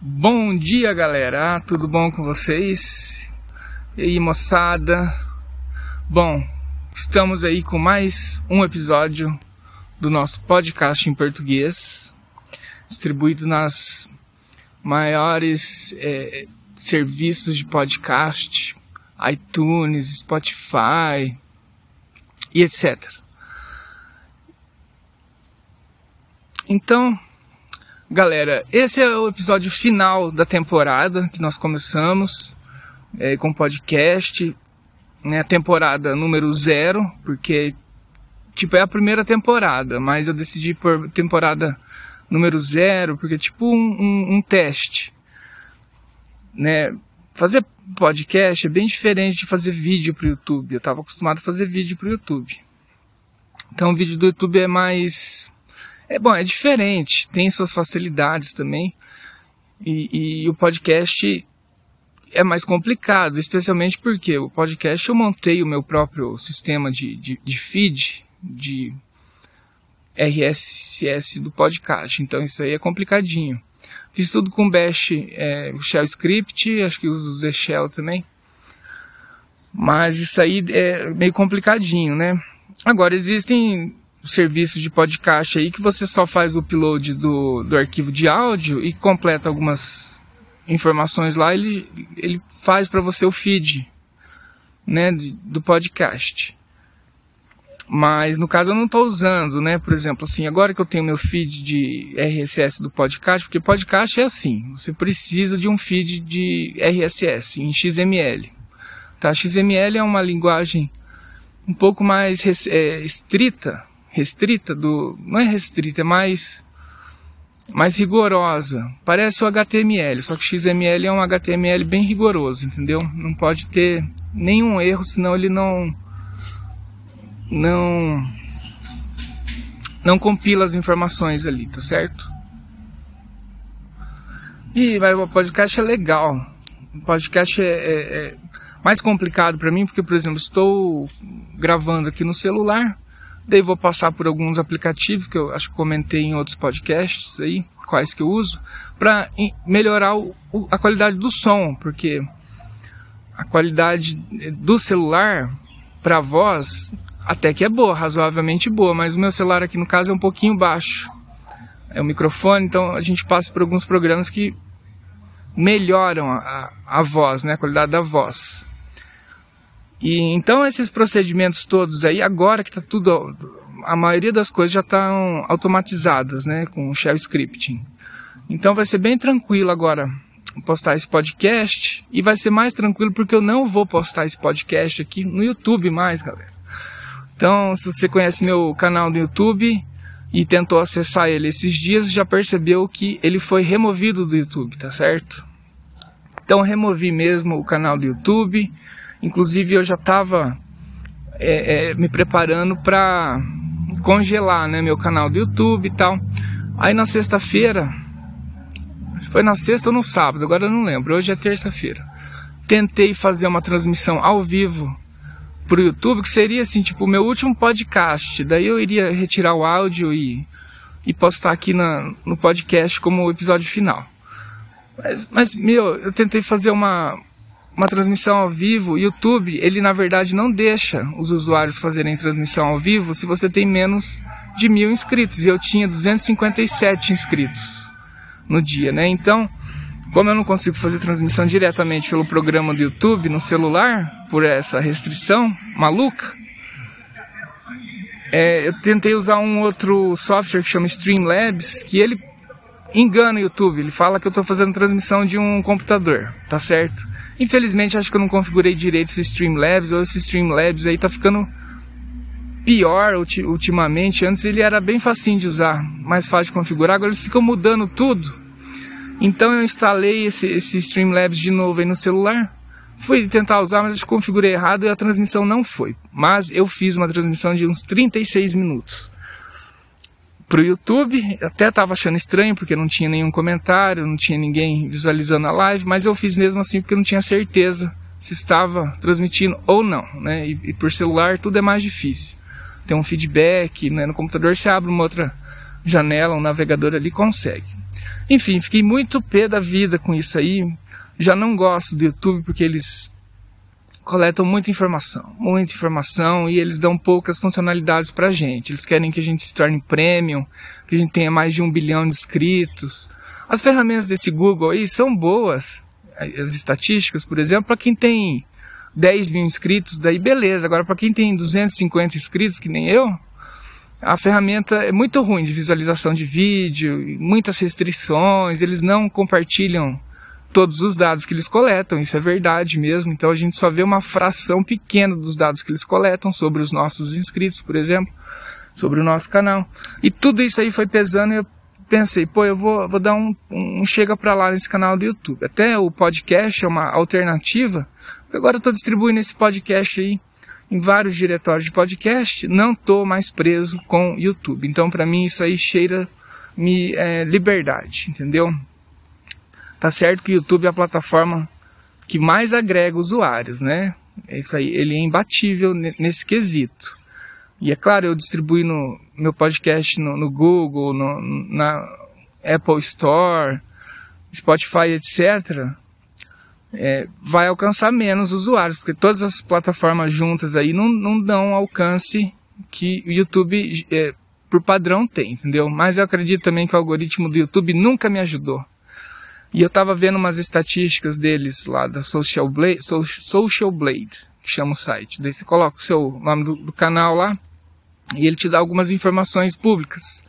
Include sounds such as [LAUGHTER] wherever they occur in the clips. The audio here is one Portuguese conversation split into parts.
Bom dia, galera. Tudo bom com vocês? E aí, moçada? Bom, estamos aí com mais um episódio do nosso podcast em português, distribuído nas maiores é, serviços de podcast, iTunes, Spotify e etc. Então, Galera, esse é o episódio final da temporada que nós começamos é, com podcast, né? Temporada número zero, porque tipo é a primeira temporada, mas eu decidi por temporada número zero, porque tipo um, um, um teste, né? Fazer podcast é bem diferente de fazer vídeo para o YouTube. Eu estava acostumado a fazer vídeo para o YouTube. Então o vídeo do YouTube é mais é bom, é diferente, tem suas facilidades também. E, e o podcast é mais complicado, especialmente porque o podcast eu montei o meu próprio sistema de, de, de feed, de RSS do podcast, então isso aí é complicadinho. Fiz tudo com Bash, é, Shell Script, acho que uso o Shell também. Mas isso aí é meio complicadinho, né? Agora existem serviço de podcast aí que você só faz o upload do, do arquivo de áudio e completa algumas informações lá, ele, ele faz para você o feed né, do podcast. Mas no caso eu não estou usando, né? Por exemplo, assim, agora que eu tenho meu feed de RSS do podcast, porque podcast é assim, você precisa de um feed de RSS em XML. Tá? XML é uma linguagem um pouco mais é, estrita restrita do. Não é restrita, é mais. mais rigorosa. Parece o HTML, só que XML é um HTML bem rigoroso, entendeu? Não pode ter nenhum erro, senão ele não. não. não compila as informações ali, tá certo? E mas o podcast é legal. O podcast é, é, é mais complicado para mim, porque, por exemplo, estou gravando aqui no celular Daí vou passar por alguns aplicativos que eu acho que comentei em outros podcasts aí, quais que eu uso, para melhorar o, a qualidade do som, porque a qualidade do celular para voz até que é boa, razoavelmente boa, mas o meu celular aqui no caso é um pouquinho baixo. É o microfone, então a gente passa por alguns programas que melhoram a, a, a voz, né, a qualidade da voz. E então esses procedimentos todos aí, agora que está tudo, a maioria das coisas já estão automatizadas, né, com shell scripting. Então vai ser bem tranquilo agora postar esse podcast e vai ser mais tranquilo porque eu não vou postar esse podcast aqui no YouTube mais, galera. Então, se você conhece meu canal no YouTube e tentou acessar ele esses dias, já percebeu que ele foi removido do YouTube, tá certo? Então, removi mesmo o canal do YouTube Inclusive eu já estava é, é, me preparando para congelar né, meu canal do YouTube e tal. Aí na sexta-feira, foi na sexta ou no sábado, agora eu não lembro, hoje é terça-feira. Tentei fazer uma transmissão ao vivo pro YouTube, que seria assim, tipo, o meu último podcast. Daí eu iria retirar o áudio e, e postar aqui na, no podcast como episódio final. Mas, mas, meu, eu tentei fazer uma, uma transmissão ao vivo, YouTube, ele na verdade não deixa os usuários fazerem transmissão ao vivo se você tem menos de mil inscritos. E eu tinha 257 inscritos no dia, né? Então, como eu não consigo fazer transmissão diretamente pelo programa do YouTube no celular, por essa restrição maluca, é, eu tentei usar um outro software que chama Streamlabs, que ele engana o YouTube. Ele fala que eu estou fazendo transmissão de um computador, tá certo? Infelizmente, acho que eu não configurei direito esse Streamlabs, ou esse Streamlabs aí tá ficando pior ultimamente. Antes ele era bem facinho de usar, mais fácil de configurar, agora eles ficam mudando tudo. Então eu instalei esse, esse Streamlabs de novo aí no celular. Fui tentar usar, mas eu configurei errado e a transmissão não foi. Mas eu fiz uma transmissão de uns 36 minutos pro YouTube. Até tava achando estranho porque não tinha nenhum comentário, não tinha ninguém visualizando a live, mas eu fiz mesmo assim porque não tinha certeza se estava transmitindo ou não, né? E, e por celular tudo é mais difícil. Tem um feedback, né? No computador você abre uma outra janela, um navegador ali consegue. Enfim, fiquei muito pé da vida com isso aí. Já não gosto do YouTube porque eles coletam muita informação, muita informação e eles dão poucas funcionalidades pra gente. Eles querem que a gente se torne premium, que a gente tenha mais de um bilhão de inscritos. As ferramentas desse Google aí são boas. As estatísticas, por exemplo, para quem tem 10 mil inscritos, daí beleza. Agora, para quem tem 250 inscritos, que nem eu, a ferramenta é muito ruim de visualização de vídeo, muitas restrições, eles não compartilham todos os dados que eles coletam, isso é verdade mesmo. Então a gente só vê uma fração pequena dos dados que eles coletam sobre os nossos inscritos, por exemplo, sobre o nosso canal. E tudo isso aí foi pesando e eu pensei, pô, eu vou, vou dar um, um chega pra lá nesse canal do YouTube. Até o podcast é uma alternativa, agora eu tô distribuindo esse podcast aí em vários diretórios de podcast, não tô mais preso com YouTube. Então para mim isso aí cheira me é, liberdade, entendeu? Tá certo que o YouTube é a plataforma que mais agrega usuários, né? Isso aí, ele é imbatível nesse quesito. E é claro, eu distribuí no meu podcast no, no Google, no, na Apple Store, Spotify, etc. É, vai alcançar menos usuários, porque todas as plataformas juntas aí não, não dão alcance que o YouTube, é, por padrão, tem, entendeu? Mas eu acredito também que o algoritmo do YouTube nunca me ajudou. E eu tava vendo umas estatísticas deles lá da Social Blade, Social Blade, que chama o site. Daí você coloca o seu nome do, do canal lá e ele te dá algumas informações públicas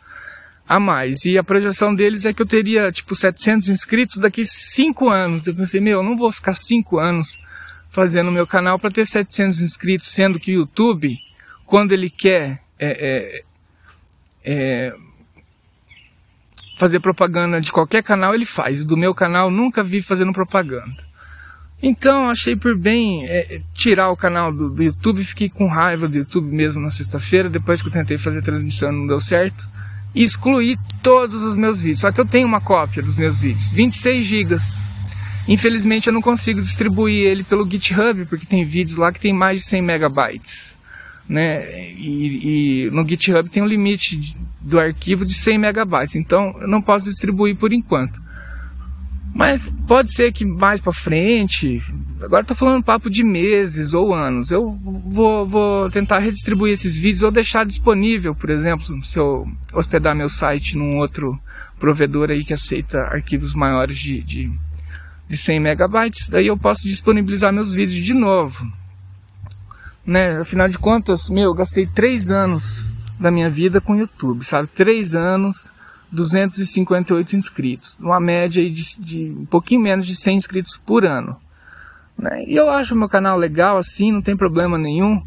a mais. E a projeção deles é que eu teria, tipo, 700 inscritos daqui 5 anos. Eu pensei, meu, eu não vou ficar 5 anos fazendo meu canal para ter 700 inscritos, sendo que o YouTube, quando ele quer é, é, é, fazer propaganda de qualquer canal, ele faz. Do meu canal, nunca vi fazendo propaganda. Então, achei por bem é, tirar o canal do, do, YouTube. Fiquei com raiva do YouTube mesmo na sexta-feira, depois que eu tentei fazer transmissão não deu certo. E excluí todos os meus vídeos. Só que eu tenho uma cópia dos meus vídeos, 26 gigas. Infelizmente eu não consigo distribuir ele pelo GitHub, porque tem vídeos lá que tem mais de 100 megabytes né? E, e, no GitHub tem um limite do arquivo de 100 megabytes, então eu não posso distribuir por enquanto. Mas pode ser que mais para frente, agora estou falando papo de meses ou anos, eu vou, vou tentar redistribuir esses vídeos ou deixar disponível, por exemplo, se eu hospedar meu site num outro provedor aí que aceita arquivos maiores de, de, de 100 megabytes, daí eu posso disponibilizar meus vídeos de novo né? Afinal de contas, meu, eu gastei três anos da minha vida com YouTube, sabe? Três anos, 258 inscritos, uma média de, de um pouquinho menos de 100 inscritos por ano. Né? E eu acho meu canal legal assim, não tem problema nenhum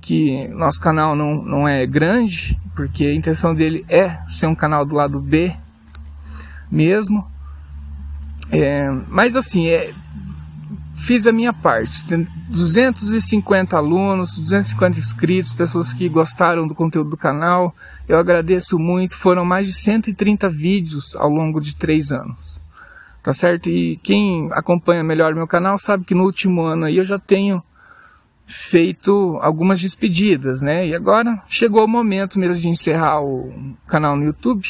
que nosso canal não, não é grande, porque a intenção dele é ser um canal do lado B mesmo. É, mas assim, é, fiz a minha parte. Tem 250 alunos, 250 inscritos, pessoas que gostaram do conteúdo do canal. Eu agradeço muito. Foram mais de 130 vídeos ao longo de três anos. Tá certo? E quem acompanha melhor meu canal sabe que no último ano aí eu já tenho feito algumas despedidas, né? E agora chegou o momento mesmo de encerrar o canal no YouTube.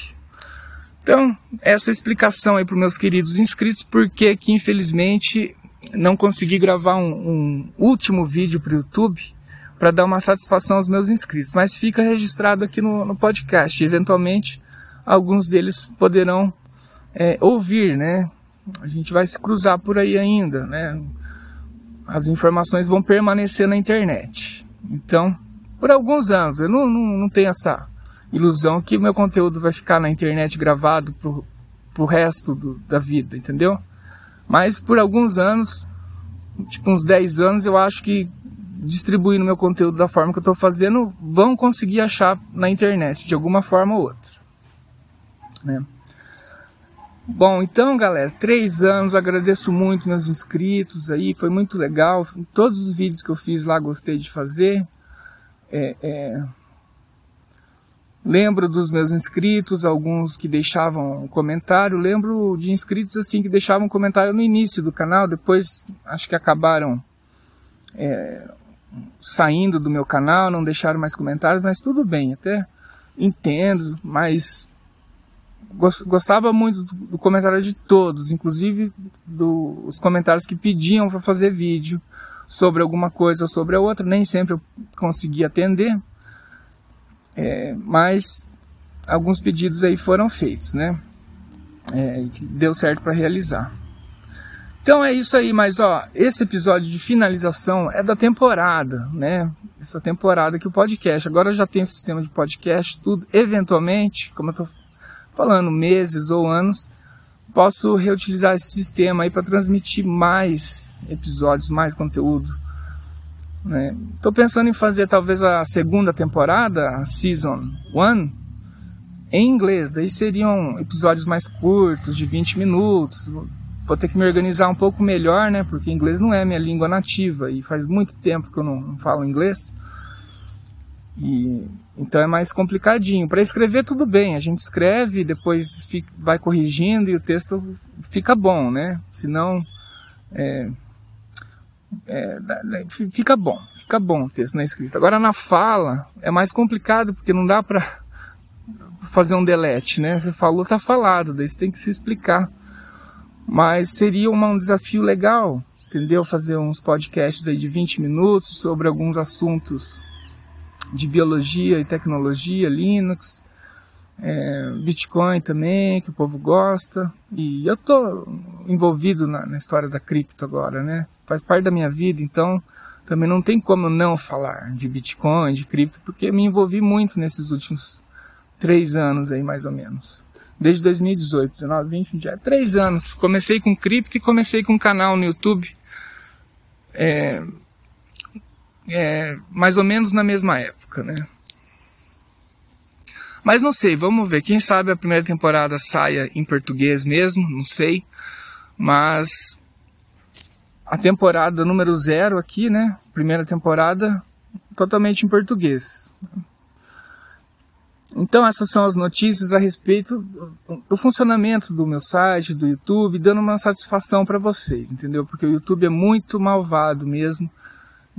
Então, essa explicação aí para meus queridos inscritos, porque que infelizmente não consegui gravar um, um último vídeo para o YouTube para dar uma satisfação aos meus inscritos, mas fica registrado aqui no, no podcast. Eventualmente, alguns deles poderão é, ouvir, né? A gente vai se cruzar por aí ainda, né? As informações vão permanecer na internet. Então, por alguns anos, eu não, não, não tenho essa ilusão que meu conteúdo vai ficar na internet gravado pro, pro resto do, da vida, entendeu? Mas por alguns anos, tipo uns 10 anos, eu acho que distribuindo meu conteúdo da forma que eu estou fazendo, vão conseguir achar na internet, de alguma forma ou outra. Né? Bom, então galera, três anos, agradeço muito meus inscritos aí, foi muito legal. Todos os vídeos que eu fiz lá gostei de fazer. É, é, Lembro dos meus inscritos, alguns que deixavam comentário. Lembro de inscritos assim que deixavam comentário no início do canal, depois acho que acabaram é, saindo do meu canal, não deixaram mais comentários, mas tudo bem, até entendo, mas gostava muito do comentário de todos, inclusive dos comentários que pediam para fazer vídeo sobre alguma coisa ou sobre a outra. Nem sempre eu conseguia atender, é, mas alguns pedidos aí foram feitos, né? É, deu certo para realizar. Então é isso aí, mas ó, esse episódio de finalização é da temporada, né? Essa temporada que o podcast, agora já tem sistema de podcast, tudo, eventualmente, como eu tô falando, meses ou anos, posso reutilizar esse sistema aí para transmitir mais episódios, mais conteúdo. Né? Tô pensando em fazer talvez a segunda temporada, Season 1, em inglês. Daí seriam episódios mais curtos, de 20 minutos, vou ter que me organizar um pouco melhor, né? Porque inglês não é minha língua nativa e faz muito tempo que eu não, não falo inglês. E então é mais complicadinho. Para escrever tudo bem, a gente escreve, depois fica, vai corrigindo e o texto fica bom, né? Senão é, é, fica bom, fica bom o texto na escrita. Agora na fala é mais complicado porque não dá para fazer um delete, né? Você falou, tá falado, daí você tem que se explicar. Mas seria um desafio legal, entendeu? Fazer uns podcasts aí de 20 minutos sobre alguns assuntos de biologia e tecnologia, Linux, é, Bitcoin também, que o povo gosta. E eu tô envolvido na, na, história da cripto agora, né? Faz parte da minha vida, então também não tem como não falar de Bitcoin, de cripto, porque me envolvi muito nesses últimos três anos aí, mais ou menos desde 2018, 19, 20, 20, já três anos. Comecei com cripto e comecei com um canal no YouTube. É, é, mais ou menos na mesma época, né? Mas não sei, vamos ver. Quem sabe a primeira temporada saia em português mesmo, não sei. Mas a temporada número zero aqui, né? Primeira temporada totalmente em português. Então essas são as notícias a respeito do funcionamento do meu site, do YouTube, dando uma satisfação para vocês, entendeu? Porque o YouTube é muito malvado mesmo.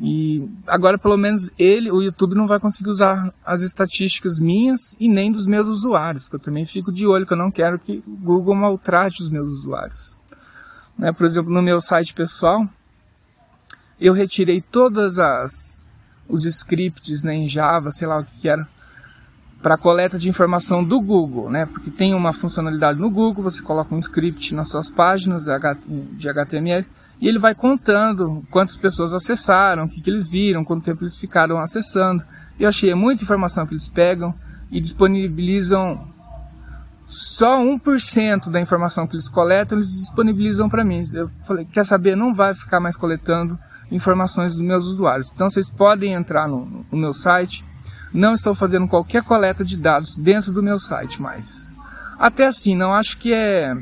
E agora pelo menos ele, o YouTube não vai conseguir usar as estatísticas minhas e nem dos meus usuários, que eu também fico de olho, que eu não quero que o Google maltrate os meus usuários. Né? Por exemplo, no meu site pessoal, eu retirei todas as os scripts né, em Java, sei lá o que, era, para coleta de informação do Google, né? Porque tem uma funcionalidade no Google, você coloca um script nas suas páginas de HTML e ele vai contando quantas pessoas acessaram, o que, que eles viram, quanto tempo eles ficaram acessando. Eu achei muita informação que eles pegam e disponibilizam só 1% da informação que eles coletam, eles disponibilizam para mim. Eu falei, quer saber, não vai ficar mais coletando informações dos meus usuários. Então vocês podem entrar no, no meu site não estou fazendo qualquer coleta de dados dentro do meu site mais. Até assim, não acho que é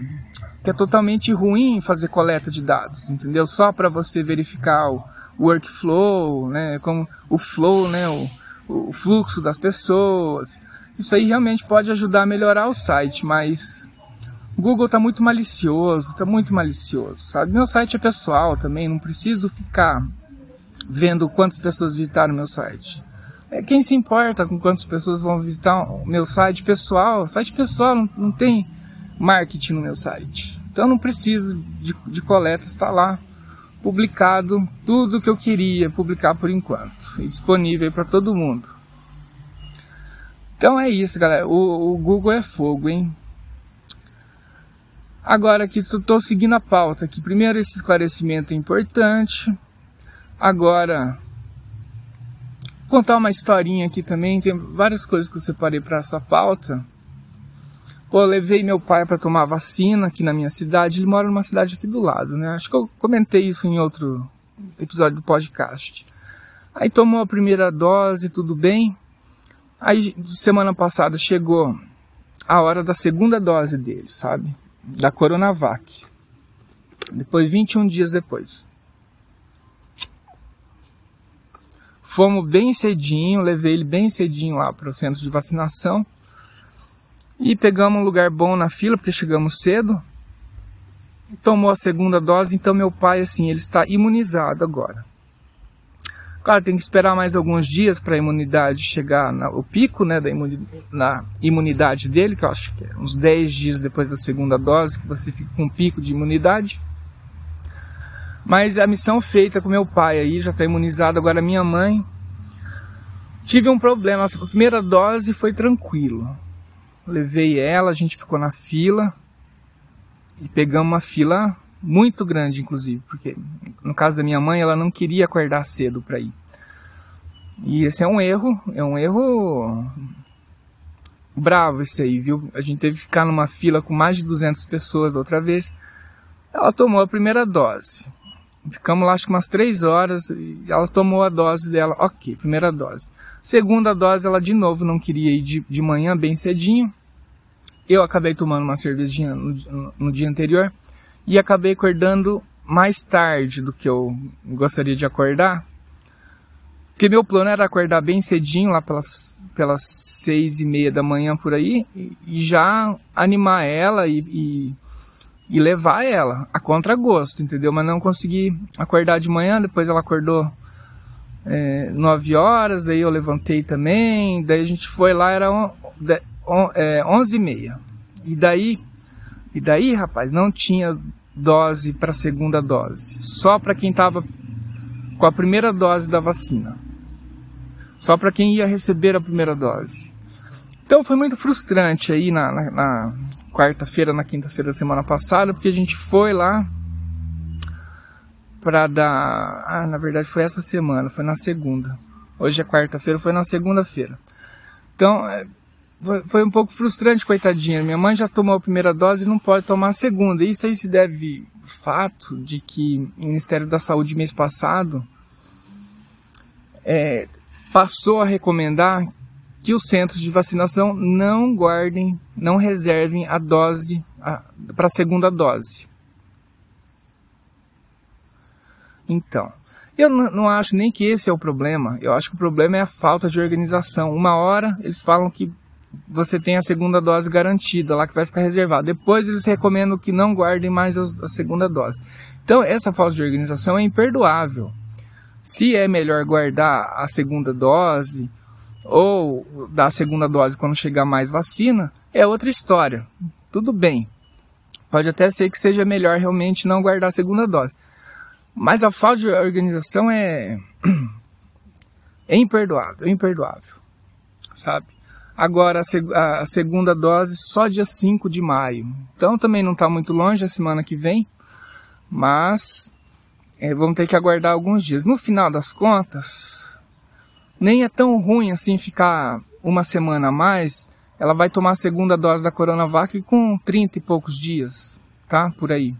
que é totalmente ruim fazer coleta de dados, entendeu? Só para você verificar o workflow, né, como o flow, né, o, o fluxo das pessoas. Isso aí realmente pode ajudar a melhorar o site, mas o Google está muito malicioso, está muito malicioso, sabe? Meu site é pessoal também, não preciso ficar vendo quantas pessoas visitaram meu site. É, quem se importa com quantas pessoas vão visitar o meu site pessoal? Site pessoal não, não tem marketing no meu site. Então não preciso de, de coleta, está lá publicado tudo que eu queria publicar por enquanto e disponível para todo mundo. Então é isso, galera. O, o Google é fogo, hein? Agora aqui estou seguindo a pauta aqui. Primeiro esse esclarecimento é importante. Agora contar uma historinha aqui também, tem várias coisas que eu separei para essa pauta. Pô, levei meu pai para tomar vacina aqui na minha cidade, ele mora numa cidade aqui do lado, né? Acho que eu comentei isso em outro episódio do podcast. Aí tomou a primeira dose, tudo bem. Aí semana passada chegou a hora da segunda dose dele, sabe? Da Coronavac. Depois, 21 dias depois. Fomos bem cedinho, levei ele bem cedinho lá para o centro de vacinação. E pegamos um lugar bom na fila, porque chegamos cedo. Tomou a segunda dose, então meu pai, assim, ele está imunizado agora. Claro, tem que esperar mais alguns dias para a imunidade chegar no pico, né, da na imunidade dele, que eu acho que é uns 10 dias depois da segunda dose que você fica com um pico de imunidade. Mas a missão feita com meu pai aí, já está imunizado, agora minha mãe. Tive um problema, a primeira dose foi tranquilo. Levei ela, a gente ficou na fila e pegamos uma fila muito grande, inclusive, porque no caso da minha mãe, ela não queria acordar cedo para ir. E esse é um erro, é um erro bravo isso aí, viu? A gente teve que ficar numa fila com mais de 200 pessoas da outra vez. Ela tomou a primeira dose. Ficamos lá acho que umas três horas e ela tomou a dose dela. Ok, primeira dose. Segunda dose ela de novo não queria ir de, de manhã bem cedinho. Eu acabei tomando uma cervejinha no, no, no dia anterior e acabei acordando mais tarde do que eu gostaria de acordar. Porque meu plano era acordar bem cedinho, lá pelas, pelas seis e meia da manhã por aí, e já animar ela e, e, e levar ela a contragosto, entendeu? Mas não consegui acordar de manhã, depois ela acordou é, nove horas, aí eu levantei também, daí a gente foi lá, era on, on, é, onze e meia. E daí e daí, rapaz, não tinha dose para segunda dose. Só para quem estava com a primeira dose da vacina. Só para quem ia receber a primeira dose. Então foi muito frustrante aí na, na, na quarta-feira, na quinta-feira da semana passada, porque a gente foi lá para dar. Ah, na verdade foi essa semana, foi na segunda. Hoje é quarta-feira, foi na segunda-feira. Então, é, foi, um pouco frustrante, coitadinha. Minha mãe já tomou a primeira dose e não pode tomar a segunda. Isso aí se deve ao fato de que o Ministério da Saúde mês passado é, passou a recomendar que os centros de vacinação não guardem, não reservem a dose para a segunda dose. Então, eu não acho nem que esse é o problema. Eu acho que o problema é a falta de organização. Uma hora eles falam que você tem a segunda dose garantida lá que vai ficar reservada. Depois eles recomendam que não guardem mais a segunda dose. Então essa falta de organização é imperdoável. Se é melhor guardar a segunda dose ou dar a segunda dose quando chegar mais vacina, é outra história. Tudo bem. Pode até ser que seja melhor realmente não guardar a segunda dose. Mas a falta de organização é, [CLEARS THROAT] é imperdoável, é imperdoável. Sabe? Agora a, segunda dose só dia 5 de maio. Então também não está muito longe a semana que vem. Mas é, vamos ter que aguardar alguns dias. No final das contas, nem é tão ruim assim ficar uma semana a mais. Ela vai tomar a segunda dose da Coronavac com 30 e poucos dias, tá? Por aí.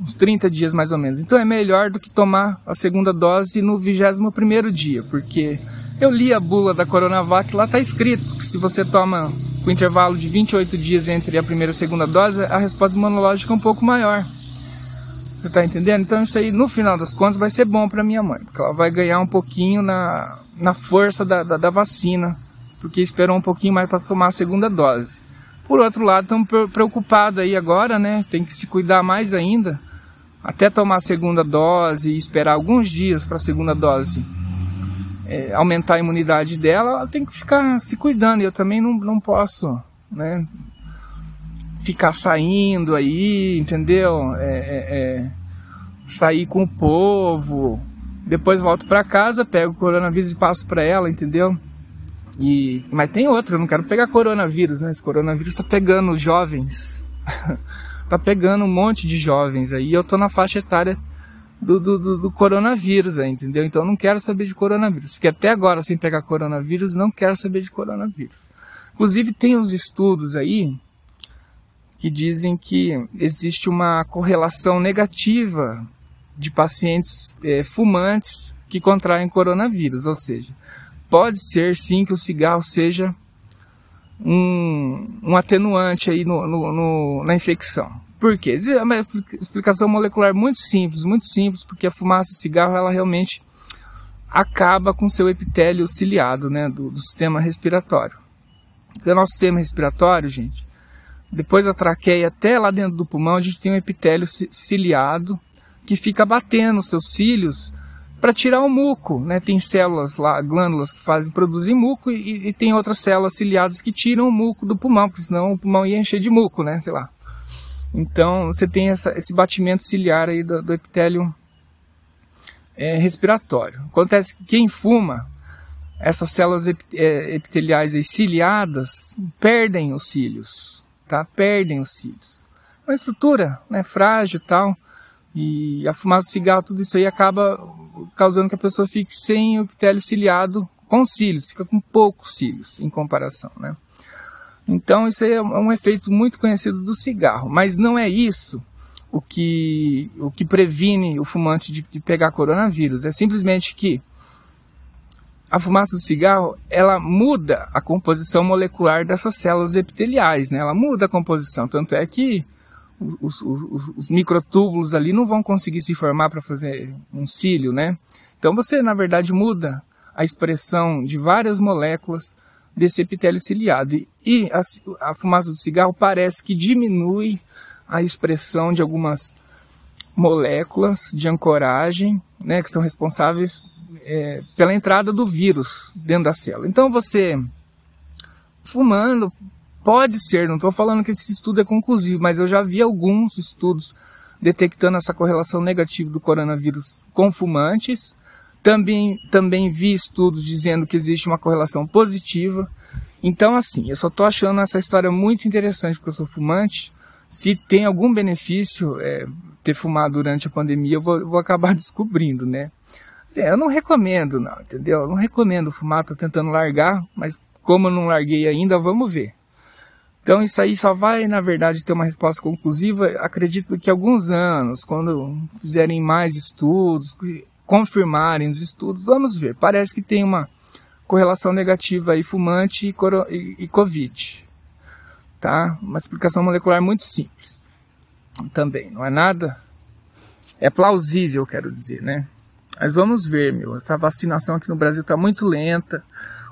Uns 30 dias mais ou menos. Então é melhor do que tomar a segunda dose no 21 primeiro dia, porque eu li a bula da Coronavac, lá está escrito que se você toma com intervalo de 28 dias entre a primeira e a segunda dose, a resposta imunológica é um pouco maior. Você está entendendo? Então isso aí, no final das contas, vai ser bom para minha mãe, porque ela vai ganhar um pouquinho na, na força da, da, da vacina, porque esperou um pouquinho mais para tomar a segunda dose. Por outro lado, estamos preocupados aí agora, né? Tem que se cuidar mais ainda, até tomar a segunda dose e esperar alguns dias para a segunda dose é, aumentar a imunidade dela, ela tem que ficar se cuidando. Eu também não, não posso, né? Ficar saindo aí, entendeu? É, é, é sair com o povo. Depois volto para casa, pego o coronavírus e passo para ela, entendeu? E, mas tem outra, eu não quero pegar coronavírus, né? Esse coronavírus tá pegando os jovens. [LAUGHS] tá pegando um monte de jovens aí. Eu tô na faixa etária do, do, do, coronavírus, aí, entendeu? Então não quero saber de coronavírus. Que até agora, sem pegar coronavírus, não quero saber de coronavírus. Inclusive tem uns estudos aí que dizem que existe uma correlação negativa de pacientes é, fumantes que contraem coronavírus, ou seja, pode ser sim que o cigarro seja um, um atenuante aí no, no, no, na infecção. Por quê? É uma explicação molecular muito simples, muito simples, porque a fumaça do cigarro, ela realmente acaba com seu epitélio ciliado, né, do, do sistema respiratório. Porque o nosso sistema respiratório, gente, depois da traqueia até lá dentro do pulmão, a gente tem um epitélio ciliado que fica batendo seus cílios para tirar o muco, né? Tem células lá, glândulas que fazem, produzem muco e, e, tem outras células ciliadas que tiram o muco do pulmão, porque senão o pulmão ia encher de muco, né? Sei lá. Então você tem essa, esse batimento ciliar aí do, do epitélio é, respiratório. Acontece que quem fuma, essas células é, epiteliais aí, ciliadas perdem os cílios, tá? Perdem os cílios. Uma estrutura, né, frágil tal, e a fumaça do cigarro, tudo isso aí acaba causando que a pessoa fique sem o epitélio ciliado com cílios, fica com poucos cílios em comparação, né? Então isso aí é um efeito muito conhecido do cigarro, mas não é isso o que, o que previne o fumante de, de pegar coronavírus, é simplesmente que a fumaça do cigarro, ela muda a composição molecular dessas células epiteliais, né? Ela muda a composição, tanto é que os, os, os microtúbulos ali não vão conseguir se formar para fazer um cílio, né? Então você, na verdade, muda a expressão de várias moléculas desse epitélio ciliado. E, a, a, fumaça do cigarro parece que diminui a expressão de algumas moléculas de ancoragem, né, que são responsáveis é, pela entrada do vírus dentro da célula. Então você, fumando, Pode ser, não estou falando que esse estudo é conclusivo, mas eu já vi alguns estudos detectando essa correlação negativa do coronavírus com fumantes. Também, também vi estudos dizendo que existe uma correlação positiva. Então, assim, eu só estou achando essa história muito interessante porque eu sou fumante. Se tem algum benefício é, ter fumado durante a pandemia, eu vou, vou acabar [LAUGHS] descobrindo, né? Assim, eu não recomendo, não, entendeu? Eu não recomendo fumar, estou tentando largar, mas como eu não larguei ainda, vamos ver. Então isso aí só vai, na verdade, ter uma resposta conclusiva, acredito que alguns anos, quando fizerem mais estudos, confirmarem os estudos, vamos ver. Parece que tem uma correlação negativa aí fumante e, e, e Covid. Tá? Uma explicação molecular muito simples. Também, não é nada? É plausível, quero dizer, né? Mas vamos ver, meu. Essa vacinação aqui no Brasil está muito lenta.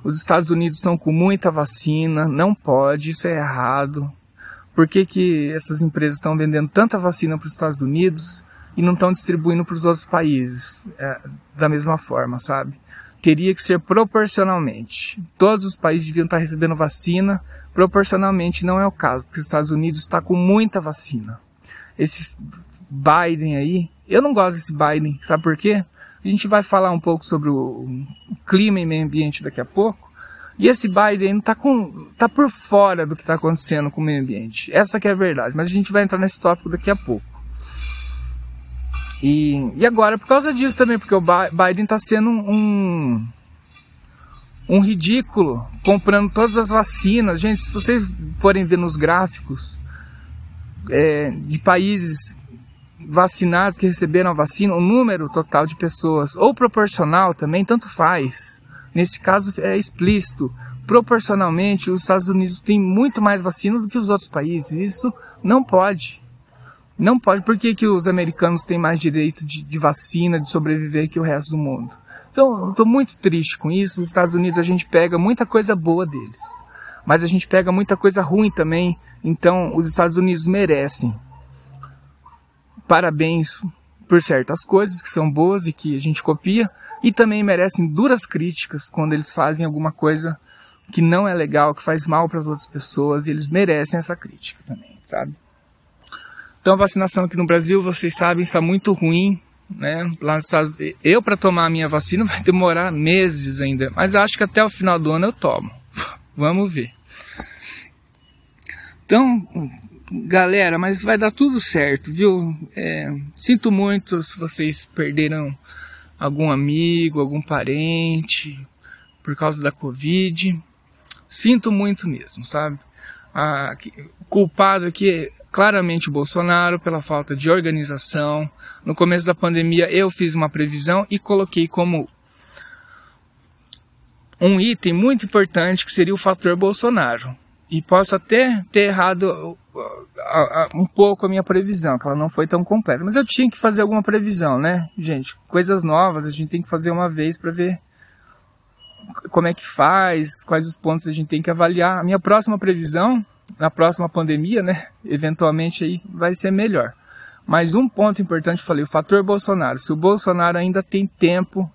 Os Estados Unidos estão com muita vacina, não pode, isso é errado. Por que, que essas empresas estão vendendo tanta vacina para os Estados Unidos e não estão distribuindo para os outros países é, da mesma forma, sabe? Teria que ser proporcionalmente. Todos os países deviam estar recebendo vacina, proporcionalmente não é o caso, porque os Estados Unidos está com muita vacina. Esse Biden aí, eu não gosto desse Biden, sabe por quê? A gente vai falar um pouco sobre o clima e meio ambiente daqui a pouco. E esse Biden está tá por fora do que está acontecendo com o meio ambiente. Essa que é a verdade. Mas a gente vai entrar nesse tópico daqui a pouco. E, e agora, por causa disso também, porque o Biden está sendo um, um ridículo comprando todas as vacinas. Gente, se vocês forem ver nos gráficos é, de países vacinados que receberam a vacina, o número total de pessoas, ou proporcional também, tanto faz. Nesse caso é explícito. Proporcionalmente, os Estados Unidos têm muito mais vacina do que os outros países. Isso não pode. Não pode. Por que, que os americanos têm mais direito de, de vacina, de sobreviver que o resto do mundo? Então, estou muito triste com isso. Nos Estados Unidos a gente pega muita coisa boa deles. Mas a gente pega muita coisa ruim também. Então, os Estados Unidos merecem parabéns por certas coisas que são boas e que a gente copia, e também merecem duras críticas quando eles fazem alguma coisa que não é legal, que faz mal para as outras pessoas, e eles merecem essa crítica também, sabe? Então a vacinação aqui no Brasil, vocês sabem, está muito ruim, né? Eu para tomar a minha vacina [LAUGHS] vai demorar meses ainda, mas acho que até o final do ano eu tomo. [LAUGHS] Vamos ver. Então, galera, mas vai dar tudo certo, viu? É, sinto muito se vocês perderam algum amigo, algum parente por causa da Covid. Sinto muito mesmo, sabe? Ah, o culpado aqui é claramente o Bolsonaro pela falta de organização. No começo da pandemia eu fiz uma previsão e coloquei como um item muito importante que seria o fator Bolsonaro. E posso até ter errado um pouco a minha previsão, que ela não foi tão completa. Mas eu tinha que fazer alguma previsão, né? Gente, coisas novas a gente tem que fazer uma vez para ver como é que faz, quais os pontos a gente tem que avaliar. A minha próxima previsão, na próxima pandemia, né? Eventualmente aí vai ser melhor. Mas um ponto importante, eu falei, o fator Bolsonaro. Se o Bolsonaro ainda tem tempo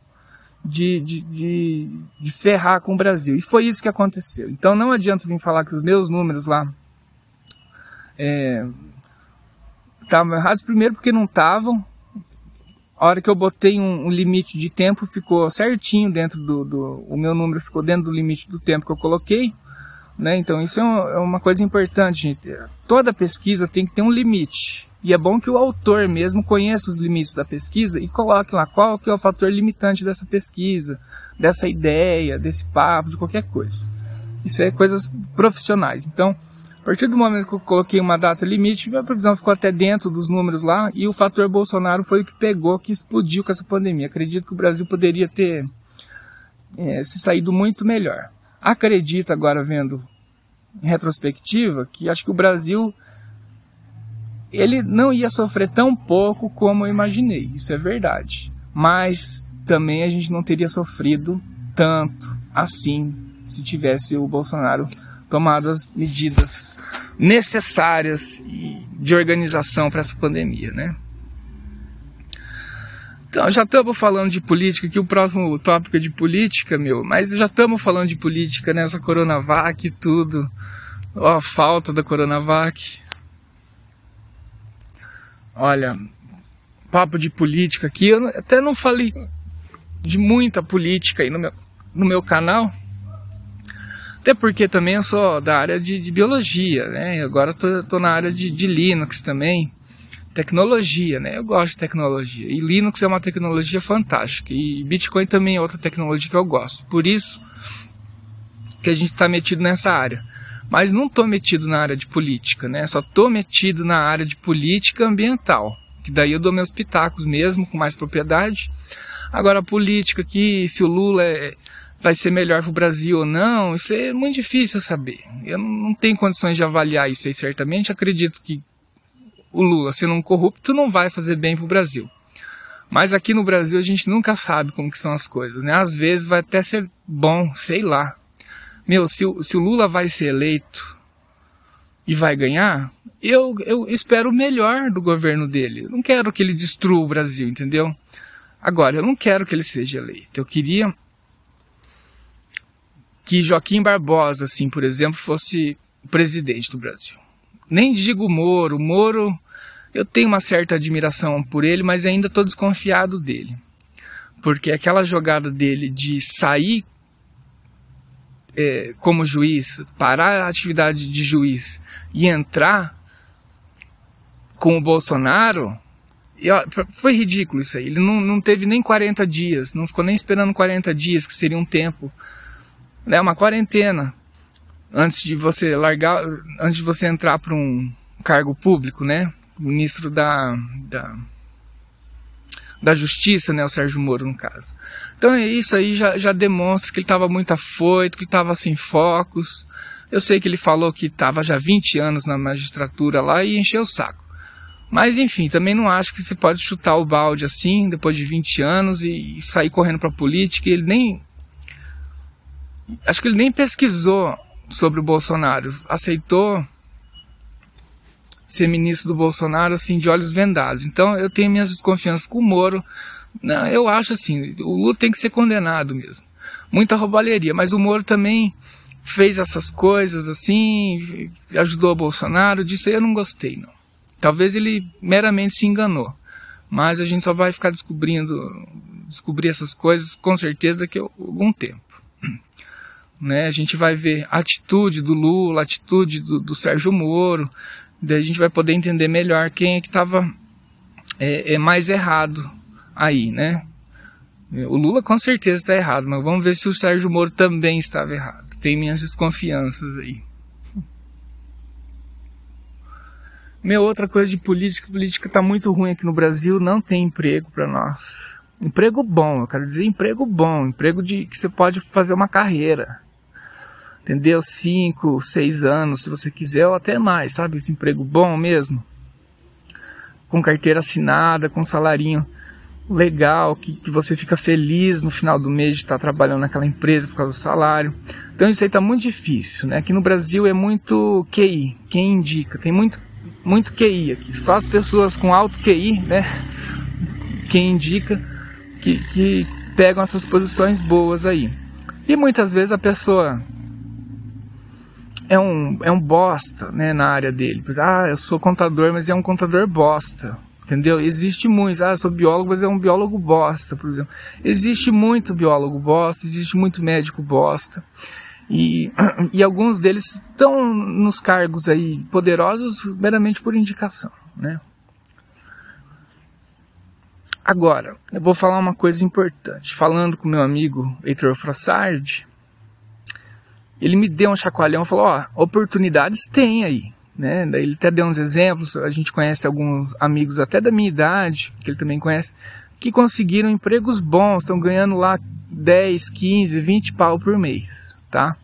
de, de, de, de ferrar com o Brasil. E foi isso que aconteceu. Então não adianta vir falar que os meus números lá estavam é, errados. Primeiro porque não estavam. A hora que eu botei um, um, limite de tempo ficou certinho dentro do, do, o meu número ficou dentro do limite do tempo que eu coloquei. Né? Então isso é, um, é uma coisa importante, gente. Toda pesquisa tem que ter um limite. E é bom que o autor mesmo conheça os limites da pesquisa e coloque lá qual que é o fator limitante dessa pesquisa, dessa ideia, desse papo, de qualquer coisa. Isso é coisas profissionais. Então, a partir do momento que eu coloquei uma data limite, minha previsão ficou até dentro dos números lá e o fator Bolsonaro foi o que pegou, que explodiu com essa pandemia. Acredito que o Brasil poderia ter é, se saído muito melhor. Acredito agora vendo em retrospectiva que acho que o Brasil ele não ia sofrer tão pouco como eu imaginei, isso é verdade. Mas também a gente não teria sofrido tanto assim se tivesse o Bolsonaro tomado as medidas necessárias de organização para essa pandemia, né? Então, já estamos falando de política, que o próximo tópico é de política, meu, mas já estamos falando de política né? Coronavac e tudo. Ó, a falta da Coronavac. Olha, papo de política aqui, eu até não falei de muita política aí no meu, no meu canal. Até porque também eu sou da área de, de biologia, né? Agora tô na área de, de Linux também tecnologia, né? Eu gosto de tecnologia. E Linux é uma tecnologia fantástica. E Bitcoin também é outra tecnologia que eu gosto. Por isso que a gente está metido nessa área. Mas não estou metido na área de política, né? Só estou metido na área de política ambiental. Que daí eu dou meus pitacos mesmo, com mais propriedade. Agora a política que se o Lula é, vai ser melhor para o Brasil ou não, isso é muito difícil saber. Eu não tenho condições de avaliar isso aí certamente. Acredito que o Lula sendo um corrupto não vai fazer bem para o Brasil. Mas aqui no Brasil a gente nunca sabe como que são as coisas, né? Às vezes vai até ser bom, sei lá. Meu, se o, se o Lula vai ser eleito e vai ganhar, eu, eu espero o melhor do governo dele. Não quero que ele destrua o Brasil, entendeu? Agora, eu não quero que ele seja eleito. Eu queria que Joaquim Barbosa, assim, por exemplo, fosse presidente do Brasil. Nem digo Moro. Moro eu tenho uma certa admiração por ele, mas ainda estou desconfiado dele. Porque aquela jogada dele de sair é, como juiz, parar a atividade de juiz e entrar com o Bolsonaro, foi ridículo isso aí. Ele não, não teve nem 40 dias, não ficou nem esperando 40 dias, que seria um tempo, né, uma quarentena, antes de você largar, antes de você entrar para um cargo público, né? ministro da, da, da Justiça, né, o Sérgio Moro, no caso. Então é isso aí já, já demonstra que ele estava muito afoito, que estava sem focos. Eu sei que ele falou que estava já 20 anos na magistratura lá e encheu o saco. Mas enfim, também não acho que você pode chutar o balde assim, depois de 20 anos, e, sair correndo para a política. Ele nem. Acho que ele nem pesquisou sobre o Bolsonaro. Aceitou ser ministro do Bolsonaro assim de olhos vendados. Então eu tenho minhas desconfianças com o Moro. Não, eu acho assim, o Lula tem que ser condenado mesmo. Muita roubalheria, mas o Moro também fez essas coisas assim, ajudou o Bolsonaro, disso eu não gostei não. Talvez ele meramente se enganou. Mas a gente só vai ficar descobrindo, descobrir essas coisas com certeza daqui a algum tempo. Né? A gente vai ver a atitude do Lula, a atitude do, do Sérgio Moro, Daí a gente vai poder entender melhor quem é que estava é, é, mais errado aí, né? O Lula com certeza está errado, mas vamos ver se o Sérgio Moro também estava errado. Tem minhas desconfianças aí. Meu, outra coisa de política, política está muito ruim aqui no Brasil, não tem emprego para nós. Emprego bom, eu quero dizer emprego bom, emprego de que você pode fazer uma carreira entendeu? Cinco, seis anos, se você quiser, ou até mais, sabe? Esse emprego bom mesmo. Com carteira assinada, com salarinho legal, que, que você fica feliz no final do mês de estar trabalhando naquela empresa por causa do salário. Então isso aí tá muito difícil, né? Aqui no Brasil é muito QI, quem indica. Tem muito muito QI aqui. Só as pessoas com alto QI, né? Quem indica que, que pegam essas posições boas aí. E muitas vezes a pessoa é um, é um bosta né, na área dele. Ah, eu sou contador, mas é um contador bosta. Entendeu? Existe muito. Ah, eu sou biólogo, mas é um biólogo bosta, por exemplo. Existe muito biólogo bosta, existe muito médico bosta. E, [CLEARS THROAT] e alguns deles estão nos cargos aí poderosos meramente por indicação, né? Agora, eu vou falar uma coisa importante. Falando com meu amigo Heitor Frossard, ele me deu um chacoalhão e falou, ó, oportunidades tem aí, né? Daí ele até deu uns exemplos, a gente conhece alguns amigos até da minha idade, que ele também conhece, que conseguiram empregos bons, estão ganhando lá 10, 15, 20 pau por mês, tá?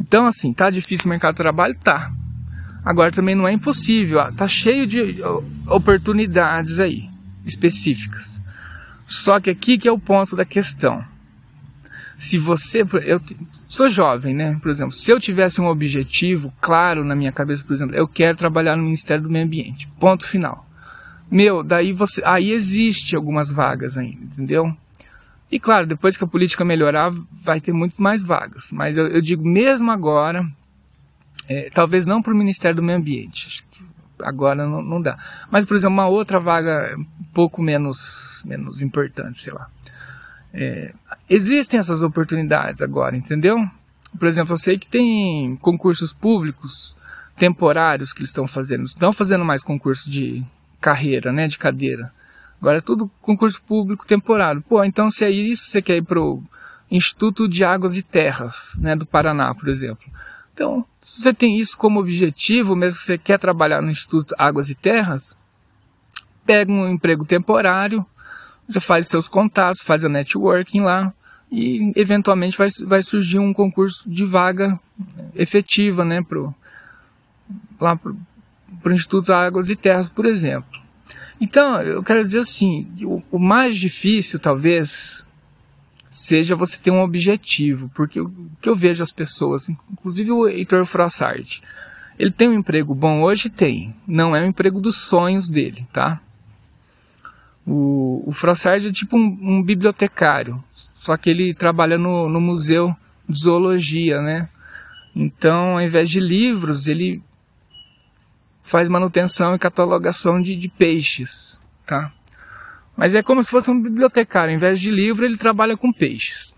Então, assim, tá difícil o mercado de trabalho? Tá. Agora também não é impossível, ó, tá cheio de oportunidades aí específicas. Só que aqui que é o ponto da questão. Se você, eu sou jovem, né? Por exemplo, se eu tivesse um objetivo claro na minha cabeça, por exemplo, eu quero trabalhar no Ministério do Meio Ambiente. Ponto final. Meu, daí você, aí existe algumas vagas ainda, entendeu? E claro, depois que a política melhorar, vai ter muito mais vagas. Mas eu, eu digo, mesmo agora, é, talvez não para o Ministério do Meio Ambiente agora não, não dá. Mas, por exemplo, uma outra vaga um pouco menos, menos importante, sei lá. É, existem essas oportunidades agora, entendeu? Por exemplo, eu sei que tem concursos públicos temporários que eles estão fazendo. Estão fazendo mais concurso de carreira, né, de cadeira. Agora é tudo concurso público temporário. Pô, então se é isso, você quer ir pro Instituto de Águas e Terras, né, do Paraná, por exemplo. Então, se você tem isso como objetivo, mesmo que você quer trabalhar no Instituto Águas e Terras, pega um emprego temporário, já faz seus contatos, faz a networking lá, e eventualmente vai, vai surgir um concurso de vaga efetiva, né, pro, lá pro, pro Instituto Águas e Terras, por exemplo. Então, eu quero dizer assim, o, o mais difícil, talvez, seja você ter um objetivo, porque o que eu vejo as pessoas, inclusive o Heitor Frossard, ele tem um emprego bom hoje? Tem. Não é o emprego dos sonhos dele, tá? O, o Frossard é tipo um, um, bibliotecário, só que ele trabalha no, no museu de zoologia, né? Então, ao invés de livros, ele faz manutenção e catalogação de, de peixes, tá? Mas é como se fosse um bibliotecário. Em vez de livro, ele trabalha com peixes.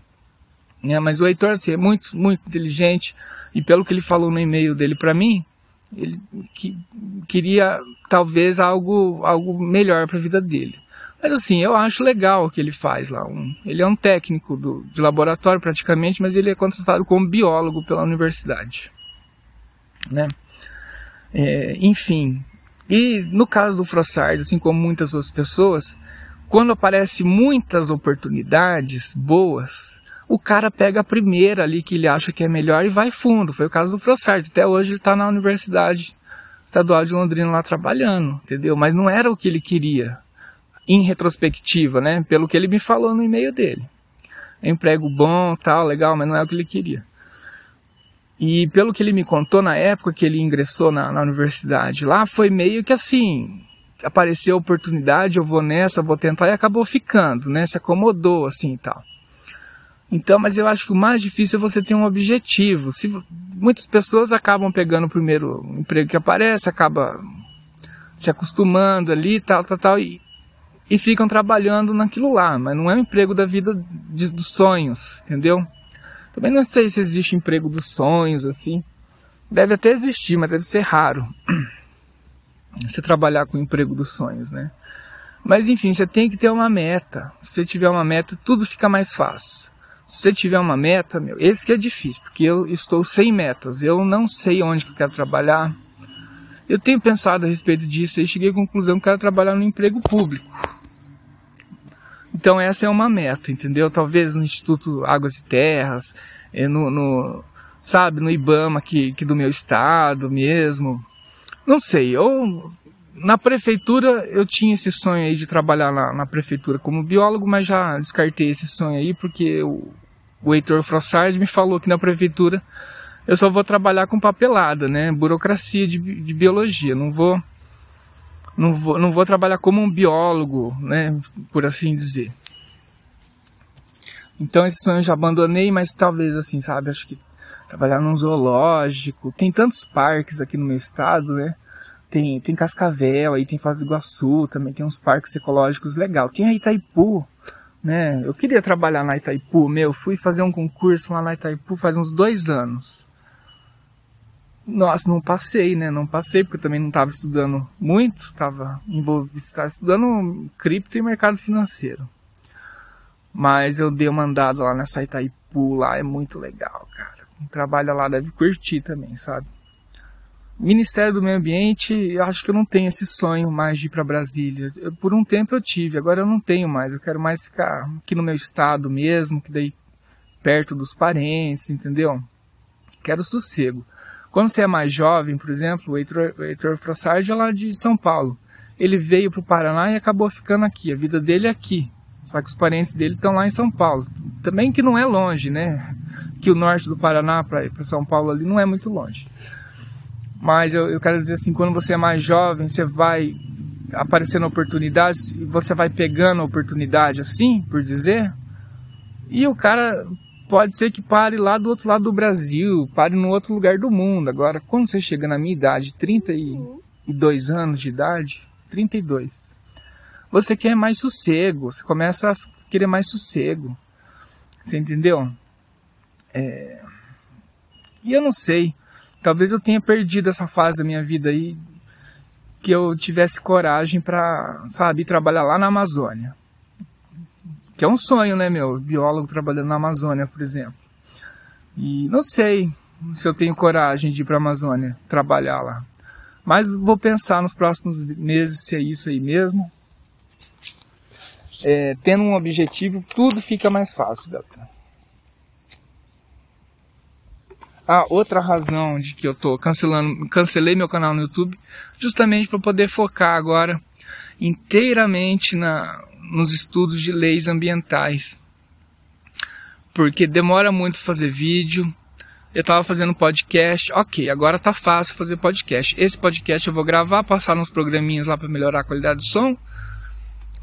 Né? Mas o Heitor assim, é muito, muito inteligente. E pelo que ele falou no e-mail dele para mim, ele que, queria talvez algo, algo melhor para a vida dele. Mas assim, eu acho legal o que ele faz lá. Um, ele é um técnico do, de laboratório praticamente, mas ele é contratado como biólogo pela universidade. Né? É, enfim. E no caso do Frossard, assim como muitas outras pessoas, quando aparecem muitas oportunidades boas, o cara pega a primeira ali que ele acha que é melhor e vai fundo. Foi o caso do Frossard. Até hoje ele está na Universidade Estadual de Londrina lá trabalhando, entendeu? Mas não era o que ele queria, em retrospectiva, né? Pelo que ele me falou no e-mail dele. Emprego bom, tal, legal, mas não é o que ele queria. E pelo que ele me contou na época que ele ingressou na, na universidade lá, foi meio que assim, apareceu a oportunidade, eu vou nessa, vou tentar, e acabou ficando, né? Se acomodou assim e tal. Então, mas eu acho que o mais difícil é você ter um objetivo. Se, muitas pessoas acabam pegando o primeiro emprego que aparece, acaba se acostumando ali, tal, tal, tal, e, e ficam trabalhando naquilo lá, mas não é um emprego da vida de, dos sonhos, entendeu? Também não sei se existe emprego dos sonhos, assim. Deve até existir, mas deve ser raro. [CLEARS THROAT] você trabalhar com o emprego dos sonhos, né? Mas enfim, você tem que ter uma meta. Se você tiver uma meta, tudo fica mais fácil. Se você tiver uma meta, meu, esse que é difícil, porque eu estou sem metas. Eu não sei onde que eu quero trabalhar. Eu tenho pensado a respeito disso e cheguei à conclusão que eu quero trabalhar no emprego público. Então essa é uma meta, entendeu? Talvez no Instituto Águas e Terras, é, no, no sabe, no IBAMA aqui, aqui do meu estado mesmo, não sei, eu na prefeitura eu tinha esse sonho aí de trabalhar na, na prefeitura como biólogo, mas já descartei esse sonho aí porque o, o Heitor Frossard me falou que na prefeitura eu só vou trabalhar com papelada, né? Burocracia de, de biologia. Não vou, não vou, não vou trabalhar como um biólogo, né? Por assim dizer. Então esse sonho eu já abandonei, mas talvez assim, sabe? Acho que trabalhar num zoológico. Tem tantos parques aqui no meu estado, né? Tem, tem Cascavel, aí tem Foz do Iguaçu, também tem uns parques ecológicos legal. Tem a Itaipu, né? Eu queria trabalhar na Itaipu, meu, fui fazer um concurso lá na Itaipu faz uns dois anos. Nossa, não passei, né? Não passei porque eu também não estava estudando muito, estava envolvido, estava estudando cripto e mercado financeiro. Mas eu dei uma andada lá nessa Itaipu lá, é muito legal, cara. Quem trabalha lá deve curtir também, sabe? Ministério do Meio Ambiente, eu acho que eu não tenho esse sonho mais de ir para Brasília. Eu, por um tempo eu tive, agora eu não tenho mais. Eu quero mais ficar aqui no meu estado mesmo, que daí perto dos parentes, entendeu? Quero sossego. Quando você é mais jovem, por exemplo, o Heitor, Heitor Frossard é lá de São Paulo. Ele veio para o Paraná e acabou ficando aqui. A vida dele é aqui. Só que os parentes dele estão lá em São Paulo. Também que não é longe, né? Que o norte do Paraná para São Paulo ali não é muito longe. Mas eu, eu quero dizer assim, quando você é mais jovem, você vai aparecendo oportunidades e você vai pegando a oportunidade assim, por dizer. E o cara pode ser que pare lá do outro lado do Brasil, pare no outro lugar do mundo. Agora, quando você chega na minha idade, 32 anos de idade, 32, você quer mais sossego, você começa a querer mais sossego. Você entendeu? É... E eu não sei, talvez eu tenha perdido essa fase da minha vida aí, que eu tivesse coragem para, sabe, trabalhar lá na Amazônia. Que é um sonho, né, meu? Biólogo trabalhando na Amazônia, por exemplo. E não sei se eu tenho coragem de ir para a Amazônia trabalhar lá. Mas vou pensar nos próximos meses se é isso aí mesmo é, tendo um objetivo, tudo fica mais fácil, galera. Ah, outra razão de que eu tô cancelando, cancelei meu canal no YouTube, justamente para poder focar agora inteiramente na, nos estudos de leis ambientais. Porque demora muito fazer vídeo. Eu estava fazendo podcast, ok, agora tá fácil fazer podcast. Esse podcast eu vou gravar, passar nos programinhas lá para melhorar a qualidade do som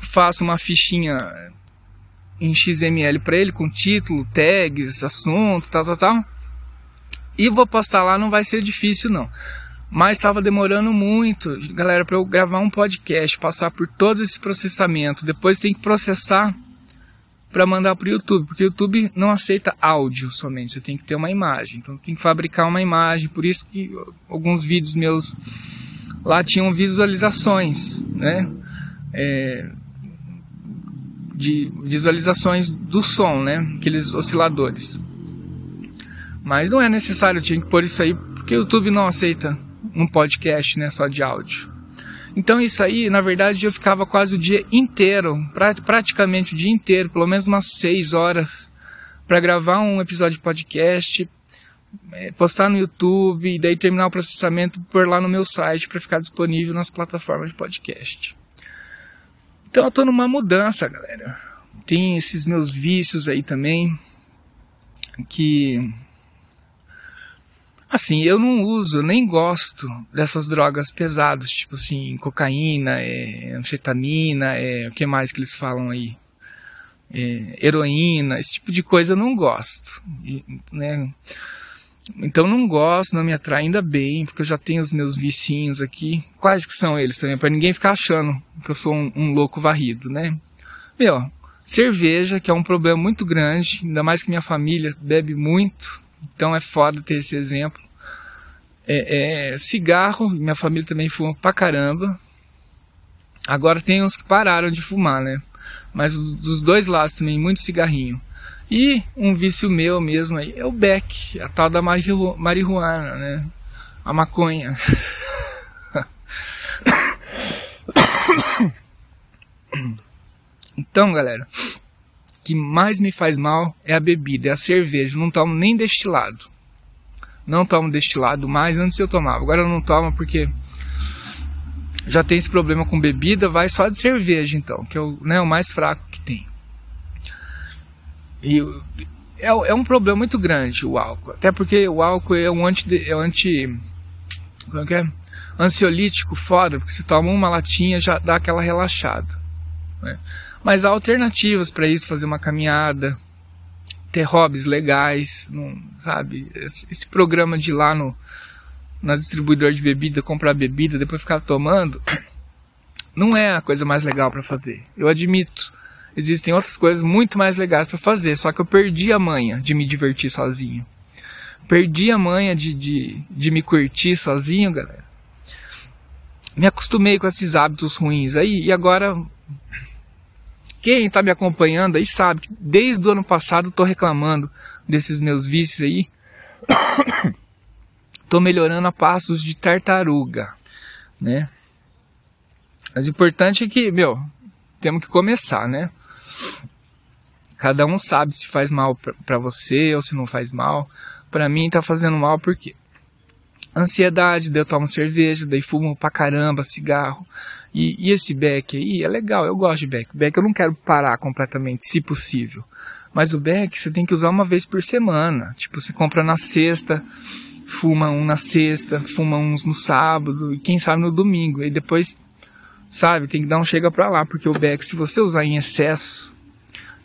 faço uma fichinha em XML para ele com título, tags, assunto, tal, tal, tal. E vou postar lá, não vai ser difícil não. Mas estava demorando muito, galera, para eu gravar um podcast, passar por todo esse processamento. Depois tem que processar para mandar para o YouTube, porque o YouTube não aceita áudio somente, você tem que ter uma imagem. Então tem que fabricar uma imagem, por isso que alguns vídeos meus lá tinham visualizações, né? É, de visualizações do som, né? Aqueles osciladores. Mas não é necessário, tinha que pôr isso aí, porque o YouTube não aceita um podcast, né? Só de áudio. Então isso aí, na verdade, eu ficava quase o dia inteiro, praticamente o dia inteiro, pelo menos umas 6 horas, para gravar um episódio de podcast, é, postar no YouTube e daí terminar o processamento por lá no meu site para ficar disponível nas plataformas de podcast. Então eu tô numa mudança, galera. Tem esses meus vícios aí também, que assim, eu não uso, nem gosto dessas drogas pesadas, tipo assim, cocaína, é, anfetamina, é, o que mais que eles falam aí? É, heroína, esse tipo de coisa eu não gosto, né? Então não gosto, não me atrai ainda bem, porque eu já tenho os meus vicinhos aqui. Quais que são eles também? Para ninguém ficar achando que eu sou um, um, louco varrido, né? Meu, cerveja, que é um problema muito grande, ainda mais que minha família bebe muito, então é foda ter esse exemplo. É, é, cigarro, minha família também fuma pra caramba. Agora tem uns que pararam de fumar, né? Mas dos dois lados também, muito cigarrinho. E um vício meu mesmo aí é o Beck, a tal da marihuana, né? A maconha. [COUGHS] Então, galera, que mais me faz mal é a bebida, é a cerveja. Eu não tomo nem destilado. Não tomo destilado mais, antes eu tomava. Agora eu não tomo porque já tem esse problema com bebida, vai só de cerveja então, que é o, né, o mais fraco que tem. E é, é, um problema muito grande o álcool. Até porque o álcool é um anti. É um anti como é que é? Ansiolítico foda, porque você toma uma latinha já dá aquela relaxada. Né? Mas há alternativas para isso, fazer uma caminhada, ter hobbies legais, não, sabe? Esse, programa de ir lá no na distribuidor de bebida, comprar bebida, depois ficar tomando, [COUGHS] não é a coisa mais legal para fazer. Eu admito. Existem outras coisas muito mais legais para fazer, só que eu perdi a manha de me divertir sozinho. Perdi a manha de, de, de me curtir sozinho, galera. Me acostumei com esses hábitos ruins aí e agora quem está me acompanhando aí sabe que desde o ano passado estou reclamando desses meus vícios aí. [COUGHS] Estou melhorando a passos de tartaruga, né? Mas o importante é que, meu, temos que começar, né? Cada um sabe se faz mal para você ou se não faz mal. Para mim tá fazendo mal porque ansiedade, daí eu tomo cerveja, daí fumo pra caramba, cigarro. E, e esse beck aí é legal, eu gosto de beck. Beck eu não quero parar completamente, se possível. Mas o beck você tem que usar uma vez por semana. Tipo, você compra na sexta, fuma um na sexta, fuma uns no sábado e quem sabe no domingo. E depois, sabe, tem que dar um chega pra lá, porque o beck, se você usar em excesso,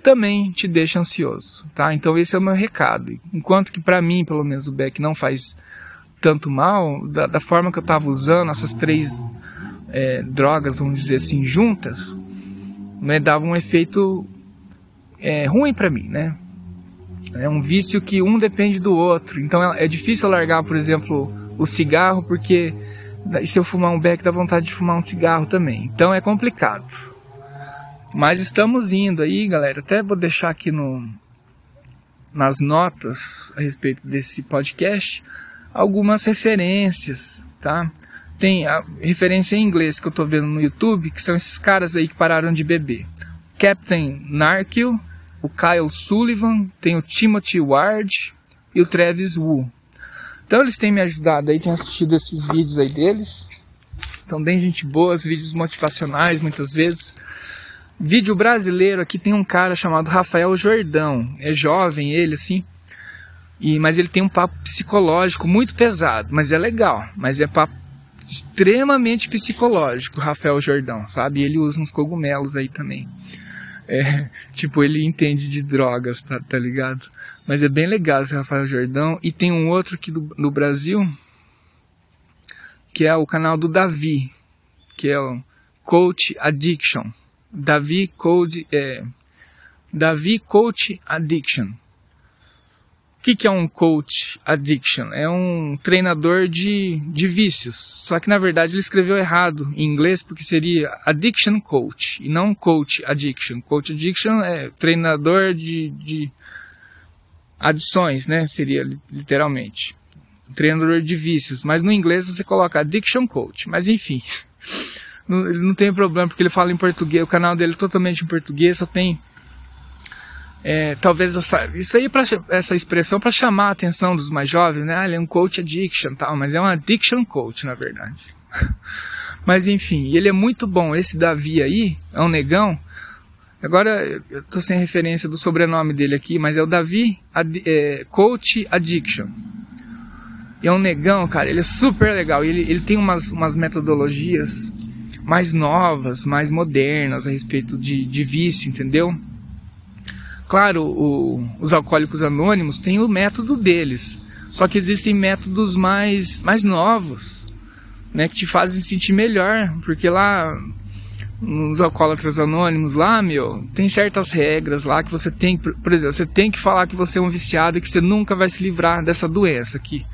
também te deixa ansioso, tá? Então esse é o meu recado. Enquanto que para mim, pelo menos, o beck não faz tanto mal, da, da forma que eu estava usando essas três é, drogas, vamos dizer assim, juntas, né, dava um efeito é, ruim para mim, né? É um vício que um depende do outro. Então é, é difícil largar, por exemplo, o cigarro, porque se eu fumar um beck dá vontade de fumar um cigarro também. Então é complicado. Mas estamos indo aí, galera. Até vou deixar aqui no, nas notas a respeito desse podcast algumas referências, tá? Tem a referência em inglês que eu tô vendo no YouTube, que são esses caras aí que pararam de beber. Captain Narkill, o Kyle Sullivan, tem o Timothy Ward e o Travis Wu. Então eles têm me ajudado aí, tenho assistido esses vídeos aí deles. São bem gente boa, vídeos motivacionais muitas vezes. Vídeo brasileiro aqui tem um cara chamado Rafael Jordão. É jovem ele, assim. E, mas ele tem um papo psicológico muito pesado, mas é legal. Mas é papo extremamente psicológico, Rafael Jordão, sabe? Ele usa uns cogumelos aí também. É, [LAUGHS] tipo, ele entende de drogas, tá, tá ligado? Mas é bem legal esse Rafael Jordão. E tem um outro aqui do, no Brasil, que é o canal do Davi, que é o Coach Addiction. Davi Code, é, Davi Coach Addiction que, que é um coach addiction? É um treinador de, de vícios. Só que na verdade ele escreveu errado em inglês porque seria addiction coach e não coach addiction. Coach addiction é treinador de, de adições, né? Seria literalmente. Treinador de vícios. Mas no inglês você coloca addiction coach. Mas enfim. [LAUGHS] Não, não tem problema porque ele fala em português. O canal dele é totalmente em português, só tem é, talvez essa, isso aí para essa expressão para chamar a atenção dos mais jovens, né? Ah, ele é um coach addiction, tal, mas é um addiction coach na verdade. [LAUGHS] mas enfim, ele é muito bom. Esse Davi aí é um negão. Agora eu tô sem referência do sobrenome dele aqui, mas é o Davi Ad, é, Coach Addiction. E é um negão, cara. Ele é super legal. Ele, ele tem umas, umas metodologias mais novas, mais modernas a respeito de, de vício, entendeu? Claro, o, os alcoólicos anônimos têm o método deles, só que existem métodos mais, mais novos, né, que te fazem sentir melhor, porque lá nos alcoólatras anônimos lá, meu, tem certas regras lá que você tem, por exemplo, você tem que falar que você é um viciado e que você nunca vai se livrar dessa doença aqui.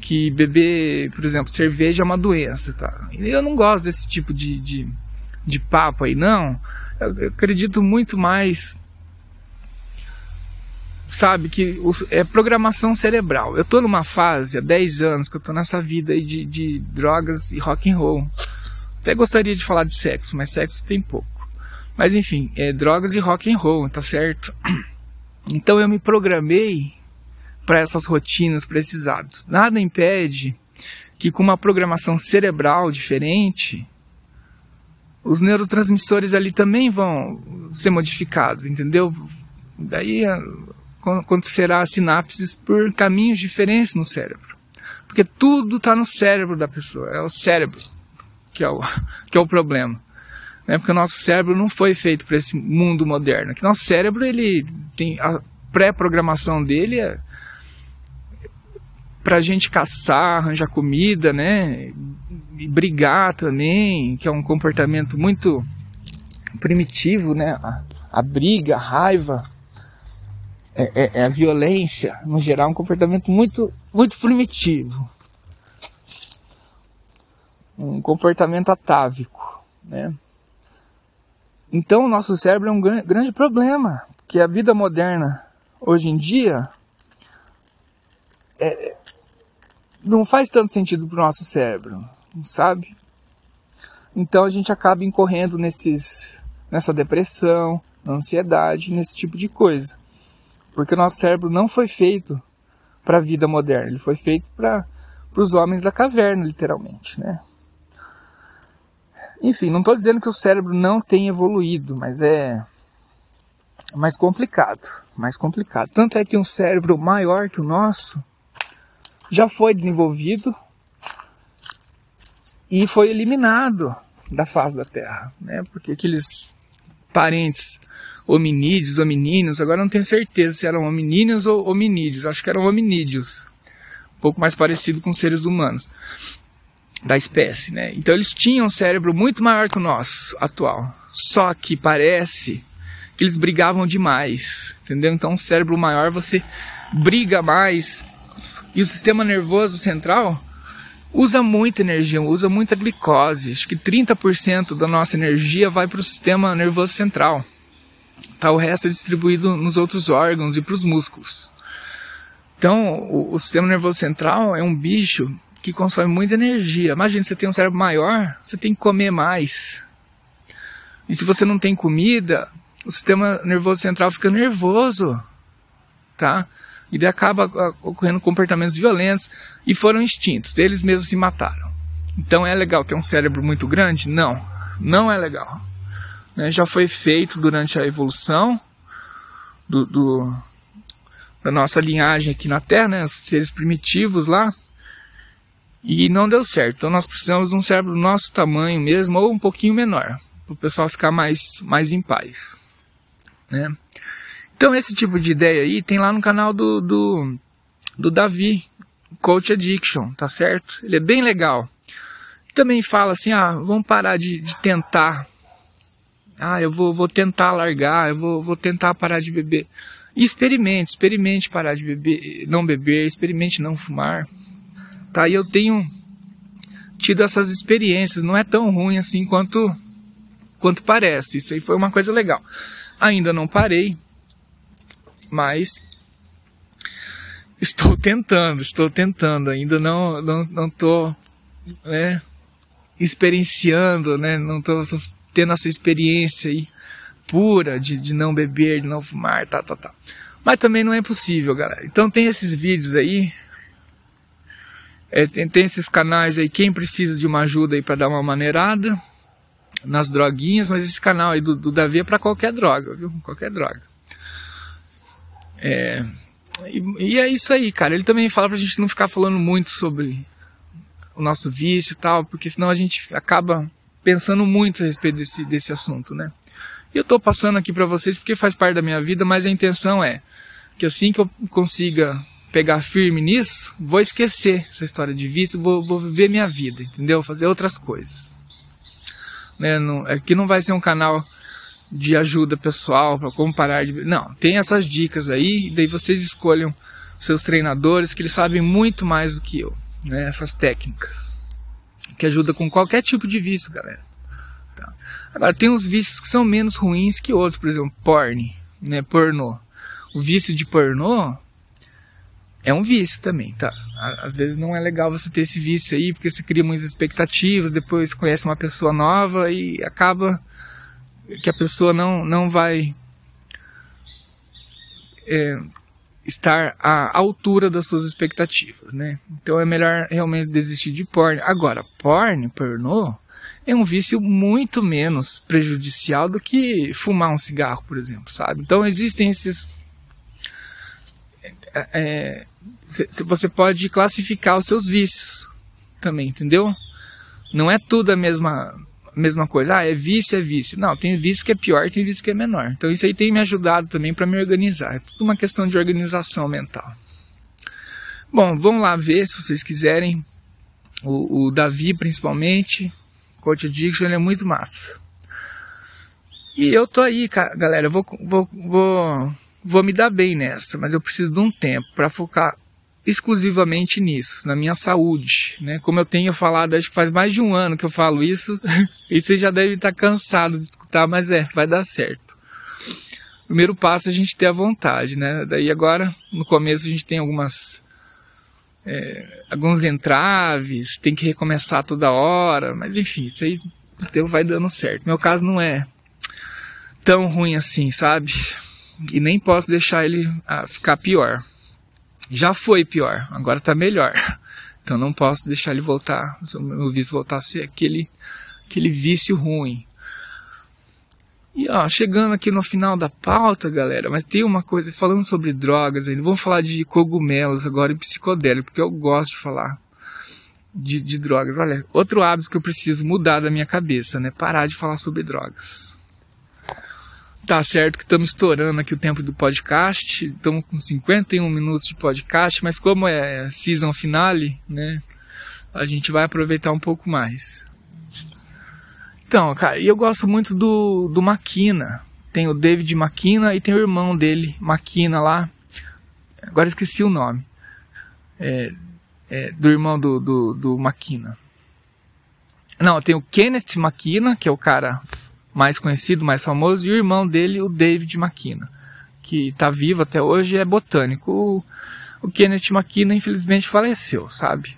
Que beber, por exemplo, cerveja é uma doença, tá? Eu não gosto desse tipo de, de, de papo aí, não. Eu acredito muito mais sabe, que é programação cerebral. Eu tô numa fase há 10 anos que eu tô nessa vida aí de, de drogas e rock and roll. Até gostaria de falar de sexo, mas sexo tem pouco. Mas enfim, é drogas e rock and roll, tá certo? [CLEARS THROAT] Então eu me programei para essas rotinas, hábitos. Nada impede que com uma programação cerebral diferente, os neurotransmissores ali também vão ser modificados, entendeu? Daí acontecerá sinapses por caminhos diferentes no cérebro. Porque tudo está no cérebro da pessoa, é o cérebro que é o, [LAUGHS] que é o problema. Né? Porque o nosso cérebro não foi feito para esse mundo moderno. Que nosso cérebro, ele tem a pré-programação dele é para a gente caçar, arranjar comida, né? E brigar também, que é um comportamento muito primitivo, né? A, a briga, a raiva, é, é, é, a violência, no geral, um comportamento muito, muito primitivo. Um comportamento atávico, né? Então, o nosso cérebro é um grande problema, que a vida moderna, hoje em dia, é, não faz tanto sentido para o nosso cérebro, sabe? Então a gente acaba incorrendo nesses, nessa depressão, ansiedade, nesse tipo de coisa. Porque o nosso cérebro não foi feito para a vida moderna, ele foi feito para os homens da caverna, literalmente, né? Enfim, não estou dizendo que o cérebro não tem evoluído, mas é mais complicado, mais complicado. Tanto é que um cérebro maior que o nosso já foi desenvolvido e foi eliminado da face da Terra, né? Porque aqueles parentes hominídeos, hominíneos, agora não tenho certeza se eram hominíneos ou hominídeos, acho que eram hominídeos, um pouco mais parecido com seres humanos da espécie, né? Então eles tinham um cérebro muito maior que o nosso atual, só que parece que eles brigavam demais, entendeu? Então um cérebro maior você briga mais e o sistema nervoso central usa muita energia, usa muita glicose. Acho que 30% da nossa energia vai para o sistema nervoso central. Tá, o resto é distribuído nos outros órgãos e para os músculos. Então, o, o, sistema nervoso central é um bicho que consome muita energia. Imagina, você tem um cérebro maior, você tem que comer mais. E se você não tem comida, o sistema nervoso central fica nervoso, tá? E daí acaba ah, ocorrendo comportamentos violentos e foram extintos. Eles mesmos se mataram. Então é legal ter um cérebro muito grande? Não, não é legal. Né? Já foi feito durante a evolução do, do, da nossa linhagem aqui na Terra, né? Os seres primitivos lá. E não deu certo. Então nós precisamos de um cérebro do nosso tamanho mesmo, ou um pouquinho menor, para o pessoal ficar mais, mais em paz. Né? Então esse tipo de ideia aí tem lá no canal do, do, do Davi, Coach Addiction, tá certo? Ele é bem legal. Também fala assim, ah, vamos parar de, de tentar. Ah, eu vou, vou tentar largar, eu vou, vou tentar parar de beber. Experimente, experimente parar de beber, não beber, experimente não fumar. Tá, e eu tenho tido essas experiências, não é tão ruim assim quanto, quanto parece. Isso aí foi uma coisa legal. Ainda não parei, mas estou tentando, estou tentando, ainda não não não estou né, experienciando, né, não estou tendo essa experiência aí pura de, de não beber, de não fumar, tá, tá, tá. Mas também não é possível, galera. Então tem esses vídeos aí, é, tem, tem, esses canais aí, quem precisa de uma ajuda aí para dar uma maneirada nas droguinhas, mas esse canal aí do, do Davi é para qualquer droga, viu? Qualquer droga. É, e, e, é isso aí, cara. Ele também fala pra gente não ficar falando muito sobre o nosso vício e tal, porque senão a gente acaba pensando muito a respeito desse, desse assunto, né? E eu tô passando aqui para vocês porque faz parte da minha vida, mas a intenção é que assim que eu consiga pegar firme nisso, vou esquecer essa história de vício, vou, vou viver minha vida, entendeu? Fazer outras coisas. Né? Não, aqui não vai ser um canal de ajuda pessoal para como parar de. Não, tem essas dicas aí, daí vocês escolham seus treinadores que eles sabem muito mais do que eu, né? Essas técnicas que ajuda com qualquer tipo de vício, galera. Tá. Agora tem uns vícios que são menos ruins que outros, por exemplo, porn, né? Pornô. O vício de pornô é um vício também, tá? Às vezes não é legal você ter esse vício aí, porque você cria muitas expectativas, depois conhece uma pessoa nova e acaba que a pessoa não, não vai é, estar à altura das suas expectativas, né? Então é melhor realmente desistir de porn. Agora, porn, pornô, é um vício muito menos prejudicial do que fumar um cigarro, por exemplo, sabe? Então existem esses é, você pode classificar os seus vícios também, entendeu? Não é tudo a mesma, mesma coisa. Ah, é vício, é vício. Não, tem vício que é pior, tem vício que é menor. Então isso aí tem me ajudado também para me organizar. É tudo uma questão de organização mental. Bom, vamos lá ver se vocês quiserem. O, o Davi, principalmente, Coach Addiction, ele é muito massa. E eu tô aí, galera. Eu vou, vou, vou, vou me dar bem nessa, mas eu preciso de um tempo para focar exclusivamente nisso, na minha saúde, né? Como eu tenho falado, acho que faz mais de um ano que eu falo isso, [LAUGHS] e você já deve estar cansado de escutar, mas é, vai dar certo. Primeiro passo é a gente ter a vontade, né? Daí agora, no começo a gente tem algumas é, alguns entraves, tem que recomeçar toda hora, mas enfim, isso aí então vai dando certo. Meu caso não é tão ruim assim, sabe? E nem posso deixar ele ah, ficar pior. Já foi pior, agora tá melhor. Então não posso deixar ele voltar, o meu vício voltar a ser aquele, aquele vício ruim. E ó, chegando aqui no final da pauta, galera, mas tem uma coisa, falando sobre drogas ainda, vamos falar de cogumelos agora e psicodélico, porque eu gosto de falar de, de drogas. Olha, outro hábito que eu preciso mudar da minha cabeça, né? Parar de falar sobre drogas. Tá certo que estamos estourando aqui o tempo do podcast, estamos com 51 minutos de podcast, mas como é season finale, né? A gente vai aproveitar um pouco mais. Então, cara, eu gosto muito do, do Maquina. Tem o David Maquina e tem o irmão dele, Maquina lá. Agora esqueci o nome. É, é, do irmão do, do, do Maquina. Não, tem o Kenneth Maquina, que é o cara mais conhecido, mais famoso, e o irmão dele, o David McKenna, que está vivo até hoje é botânico. O, o Kenneth McKenna infelizmente faleceu, sabe?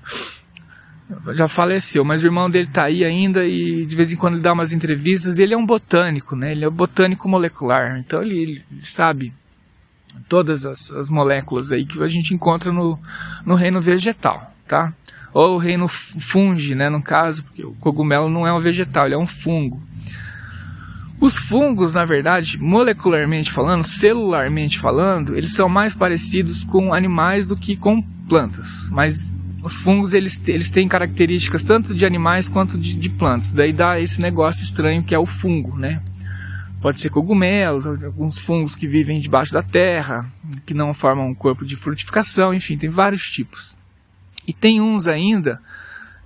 Já faleceu, mas o irmão dele está aí ainda e de vez em quando ele dá umas entrevistas. Ele é um botânico, né? Ele é um botânico molecular, então ele, ele sabe todas as, as, moléculas aí que a gente encontra no, no reino vegetal, tá? Ou o reino fungi, né? No caso, porque o cogumelo não é um vegetal, ele é um fungo. Os fungos, na verdade, molecularmente falando, celularmente falando, eles são mais parecidos com animais do que com plantas. Mas os fungos eles, eles têm características tanto de animais quanto de, de plantas. Daí dá esse negócio estranho que é o fungo, né? Pode ser cogumelo, alguns fungos que vivem debaixo da terra, que não formam um corpo de frutificação, enfim, tem vários tipos. E tem uns ainda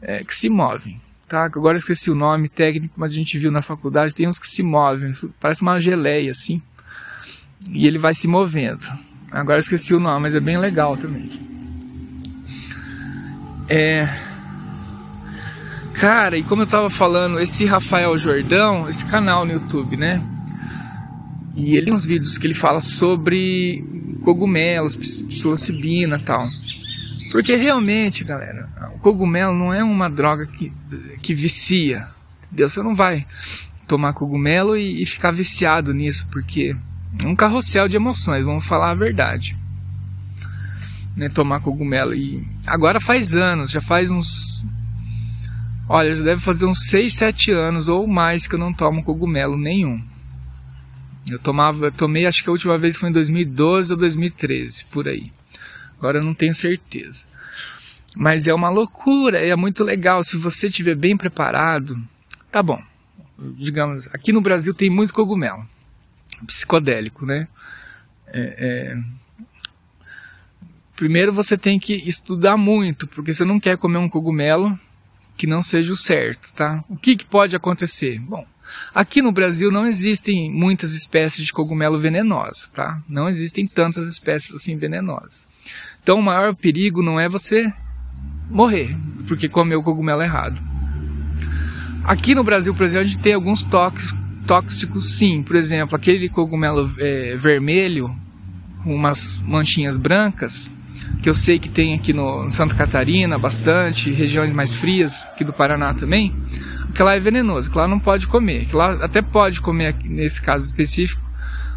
é, que se movem tá? Agora esqueci o nome técnico, mas a gente viu na faculdade, tem uns que se movem, parece uma geleia assim. E ele vai se movendo. Agora esqueci o nome, mas é bem legal também. É. Cara, e como eu tava falando, esse Rafael Jordão, esse canal no YouTube, né? E ele tem uns vídeos que ele fala sobre cogumelos, psilocibina e tal. Porque realmente, galera, o cogumelo não é uma droga que, que vicia. Entendeu? Você não vai tomar cogumelo e, e ficar viciado nisso, porque é um carrossel de emoções, vamos falar a verdade. Né, tomar cogumelo. E agora faz anos, já faz uns. Olha, já deve fazer uns 6, 7 anos ou mais que eu não tomo cogumelo nenhum. Eu tomava, eu tomei acho que a última vez foi em 2012 ou 2013, por aí. Agora eu não tenho certeza. Mas é uma loucura, é muito legal. Se você estiver bem preparado, tá bom. Digamos, aqui no Brasil tem muito cogumelo psicodélico, né? É, é... Primeiro você tem que estudar muito, porque você não quer comer um cogumelo que não seja o certo, tá? O que, que pode acontecer? Bom, aqui no Brasil não existem muitas espécies de cogumelo venenoso, tá? Não existem tantas espécies assim venenosas. Então o maior perigo não é você morrer, porque comeu o cogumelo errado. Aqui no Brasil, por exemplo, a gente tem alguns tóxicos sim. Por exemplo, aquele cogumelo é, vermelho com umas manchinhas brancas, que eu sei que tem aqui no, Santa Catarina bastante, regiões mais frias, aqui do Paraná também, que lá é venenoso, que lá não pode comer, que lá até pode comer nesse caso específico,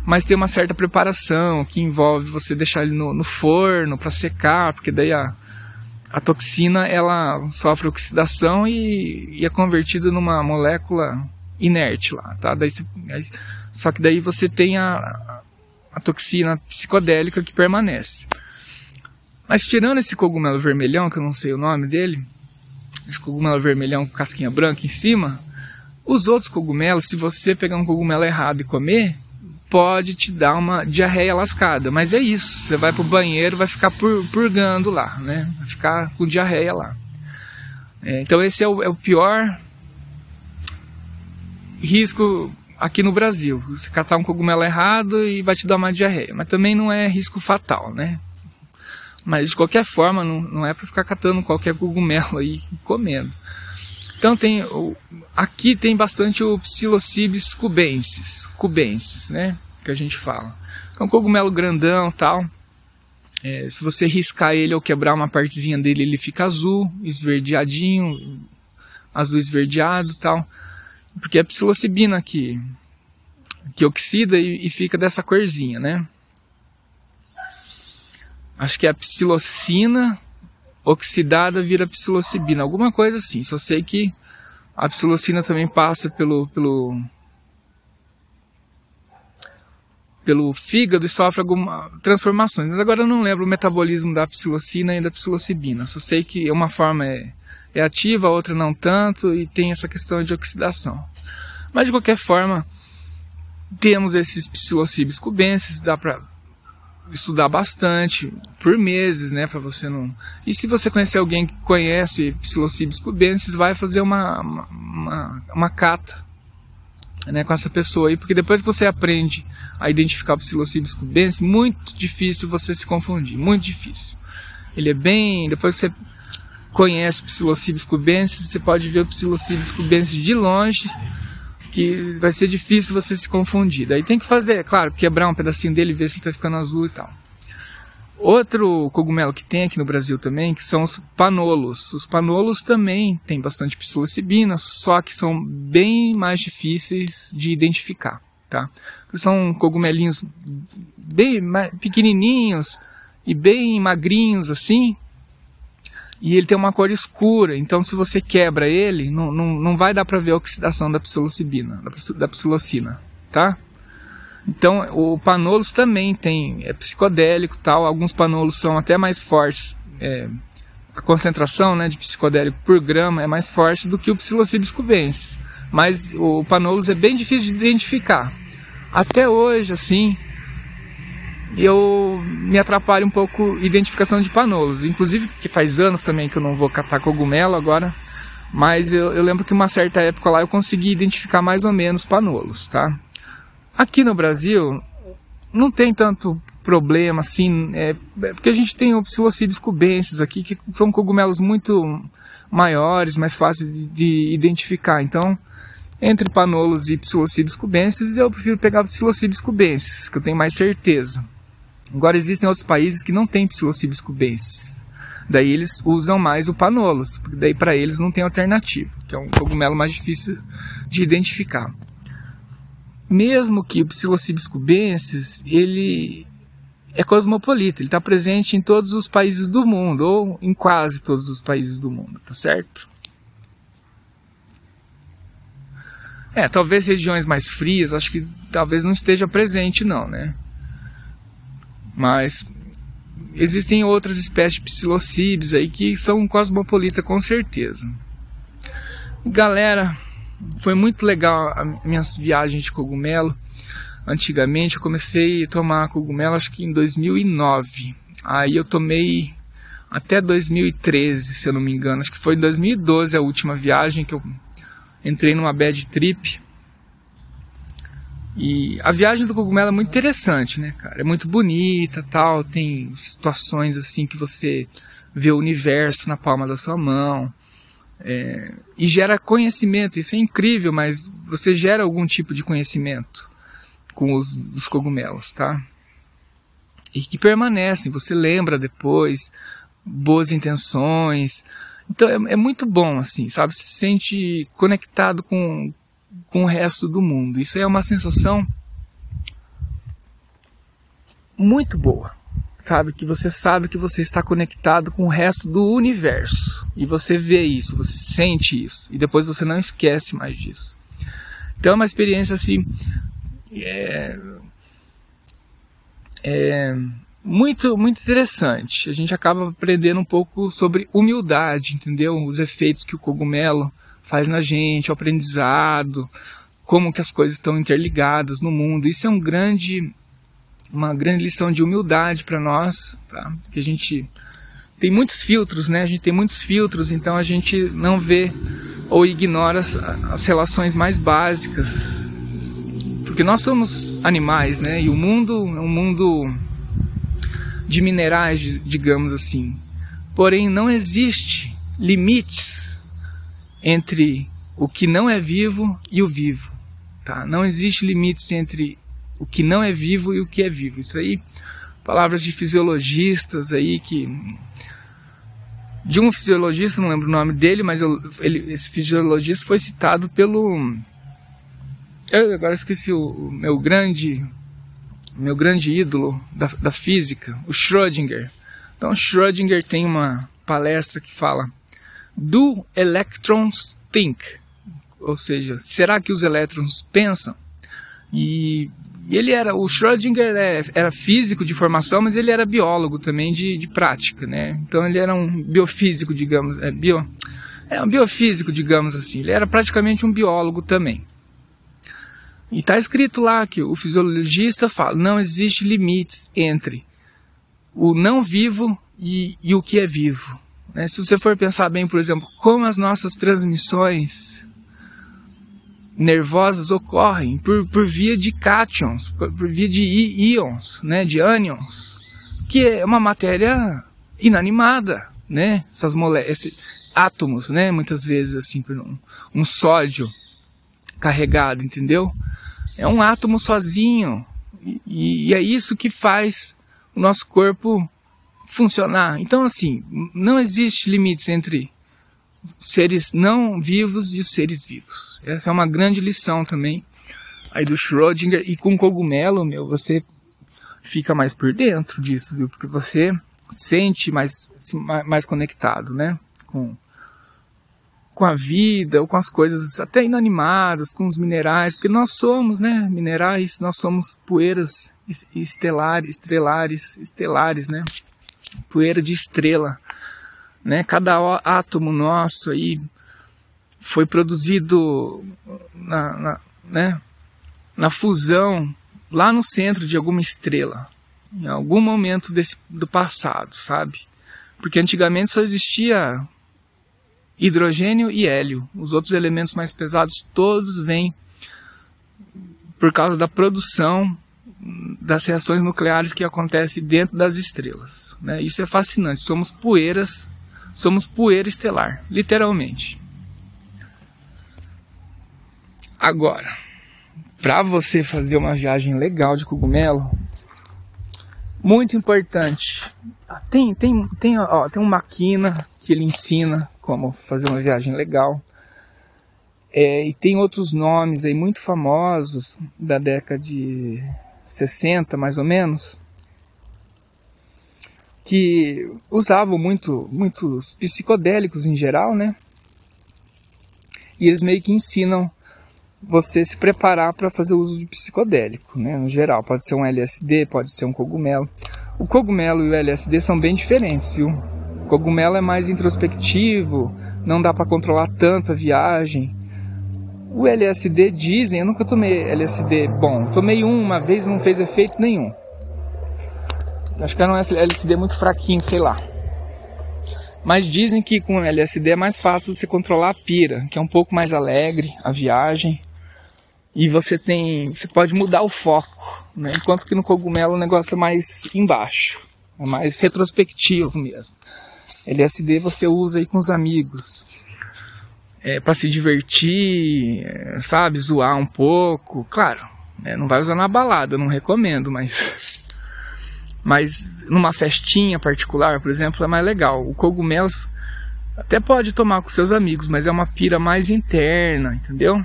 mas tem uma certa preparação que envolve você deixar ele no, no forno para secar, porque daí a, a toxina ela sofre oxidação e, e, é convertida numa molécula inerte lá, tá? Daí, só que daí você tem a, a toxina psicodélica que permanece. Mas tirando esse cogumelo vermelhão, que eu não sei o nome dele, esse cogumelo vermelhão com casquinha branca em cima, os outros cogumelos, se você pegar um cogumelo errado e comer, pode te dar uma diarreia lascada. Mas é isso, você vai pro banheiro, vai ficar purgando lá, né? Vai ficar com diarreia lá. É, então esse é o, é o pior risco aqui no Brasil. Você catar um cogumelo errado e vai te dar uma diarreia. Mas também não é risco fatal, né? Mas de qualquer forma, não, não é para ficar catando qualquer cogumelo aí e comendo. Então tem aqui tem bastante o Psilocybes cubensis, cubensis, né? Que a gente fala. É um cogumelo grandão, tal. É, se você riscar ele ou quebrar uma partezinha dele, ele fica azul, esverdeadinho, azul esverdeado, tal. Porque é psilocibina que que oxida e, e fica dessa corzinha, né? Acho que é a psilocina oxidada vira psilocibina, alguma coisa assim. Só sei que a psilocina também passa pelo, pelo, pelo fígado e sofre algumas transformações. Mas agora eu não lembro o metabolismo da psilocina e da psilocibina. Só sei que uma forma é, é ativa, a outra não tanto, e tem essa questão de oxidação. Mas de qualquer forma, temos esses psilocibes cubenses, dá para estudar bastante, por meses, né, para você não... E se você conhecer alguém que conhece Psilocybes cubensis, vai fazer uma, uma, uma, uma cata, né, com essa pessoa aí, porque depois que você aprende a identificar o Psilocybes cubensis, muito difícil você se confundir, muito difícil. Ele é bem, depois que você conhece o Psilocybes cubensis, você pode ver o Psilocybes cubensis de longe, que vai ser difícil você se confundir. Daí tem que fazer, é claro, quebrar um pedacinho dele ver se está ficando azul e tal. Outro cogumelo que tem aqui no Brasil também, que são os panolos. Os panolos também têm bastante psilocibina, só que são bem mais difíceis de identificar, tá? São cogumelinhos bem pequenininhos e bem magrinhos assim, e ele tem uma cor escura, então se você quebra ele, não, não, não vai dar para ver a oxidação da psilocibina, da psilocina, tá? Então o panolos também tem, é psicodélico tal, alguns panolos são até mais fortes, é, a concentração né, de psicodélico por grama é mais forte do que o psilocibes cubensis, mas o panolos é bem difícil de identificar. Até hoje, assim, eu me atrapalho um pouco identificação de panolos. Inclusive, que faz anos também que eu não vou catar cogumelo agora, mas eu, eu lembro que uma certa época lá eu consegui identificar mais ou menos panolos, tá? Aqui no Brasil, não tem tanto problema assim, é, é porque a gente tem o Psilocybes cubensis aqui, que são cogumelos muito maiores, mais fáceis de, de identificar. Então, entre panolos e Psilocybes cubensis, eu prefiro pegar o Psilocybes cubensis, que eu tenho mais certeza. Agora existem outros países que não têm psilocybes cubensis. Daí eles usam mais o panolos, porque daí para eles não tem alternativa, que é um cogumelo mais difícil de identificar. Mesmo que o psilocybes cubensis, ele é cosmopolita, ele está presente em todos os países do mundo, ou em quase todos os países do mundo, tá certo? É, talvez regiões mais frias, acho que talvez não esteja presente não, né? Mas existem outras espécies de psilocídeos aí que são cosmopolita com certeza. Galera, foi muito legal as minhas viagens de cogumelo. Antigamente eu comecei a tomar cogumelo acho que em 2009. Aí eu tomei até 2013, se eu não me engano. Acho que foi em 2012 a última viagem que eu entrei numa bad trip. E a viagem do cogumelo é muito interessante, né, cara? É muito bonita, tal, tem situações assim que você vê o universo na palma da sua mão. É, e gera conhecimento, isso é incrível, mas você gera algum tipo de conhecimento com os, os cogumelos, tá? E que permanecem, você lembra depois, boas intenções. Então é, é muito bom, assim, sabe? Se sente conectado com, com o resto do mundo. Isso é uma sensação muito boa, sabe? Que você sabe que você está conectado com o resto do universo. E você vê isso, você sente isso. E depois você não esquece mais disso. Então é uma experiência assim. É, é, muito, muito interessante. A gente acaba aprendendo um pouco sobre humildade, entendeu? Os efeitos que o cogumelo faz na gente, o aprendizado, como que as coisas estão interligadas no mundo. Isso é um grande, uma grande lição de humildade para nós, tá? Que a gente tem muitos filtros, né? A gente tem muitos filtros, então a gente não vê ou ignora as, as relações mais básicas. Porque nós somos animais, né? E o mundo é um mundo de minerais, digamos assim. Porém, não existe limites entre o que não é vivo e o vivo. Tá? Não existe limites entre o que não é vivo e o que é vivo. Isso aí, palavras de fisiologistas aí que de um fisiologista, não lembro o nome dele, mas eu, ele, esse fisiologista foi citado pelo. Eu agora esqueci o, o meu grande meu grande ídolo da, da física, o Schrödinger. Então, Schrödinger tem uma palestra que fala: Do electrons think? Ou seja, será que os elétrons pensam? E e ele era, o Schrödinger é, era físico de formação, mas ele era biólogo também de, de prática, né? Então ele era um biofísico, digamos, é, bio, é um biofísico, digamos assim. Ele era praticamente um biólogo também. E está escrito lá que o fisiologista fala, não existe limites entre o não vivo e, e o que é vivo. Né? Se você for pensar bem, por exemplo, como as nossas transmissões nervosas ocorrem por, por via de cátions, por, por via de íons, né, de ânions, que é uma matéria inanimada, né, essas moléculas, átomos, né, muitas vezes assim, um, um sódio carregado, entendeu? É um átomo sozinho e, e é isso que faz o nosso corpo funcionar. Então assim, não existe limites entre seres não vivos e os seres vivos. Essa é uma grande lição também aí do Schrödinger e com cogumelo, meu, você fica mais por dentro disso, viu? Porque você sente mais assim, mais conectado, né? Com com a vida ou com as coisas até inanimadas, com os minerais, porque nós somos, né, minerais, nós somos poeiras estelares, estrelares, estelares, né? Poeira de estrela né? Cada átomo nosso aí foi produzido na, na, né? na fusão lá no centro de alguma estrela, em algum momento desse, do passado, sabe? Porque antigamente só existia hidrogênio e hélio. Os outros elementos mais pesados todos vêm por causa da produção das reações nucleares que acontecem dentro das estrelas. Né? Isso é fascinante. Somos poeiras Somos poeira estelar, literalmente. Agora, para você fazer uma viagem legal de cogumelo, muito importante. Tem, tem, tem, ó, tem um maquina que ele ensina como fazer uma viagem legal. É, e tem outros nomes aí muito famosos da década de 60, mais ou menos, que usavam muito, muitos psicodélicos em geral, né? E eles meio que ensinam você se preparar para fazer uso de psicodélico, né? No geral, pode ser um LSD, pode ser um cogumelo. O cogumelo e o LSD são bem diferentes, viu? O cogumelo é mais introspectivo, não dá para controlar tanto a viagem. O LSD dizem, eu nunca tomei LSD bom, tomei um uma vez não fez efeito nenhum. Acho que era um LSD muito fraquinho, sei lá. Mas dizem que com LSD é mais fácil você controlar a pira, que é um pouco mais alegre a viagem. E você tem, você pode mudar o foco, né? Enquanto que no cogumelo o negócio é mais embaixo, é mais retrospectivo mesmo. LSD você usa aí com os amigos, é, para se divertir, é, sabe, zoar um pouco. Claro, é, não vai usar na balada, não recomendo, mas [LAUGHS] mas numa festinha particular, por exemplo, é mais legal. O cogumelo até pode tomar com seus amigos, mas é uma pira mais interna, entendeu?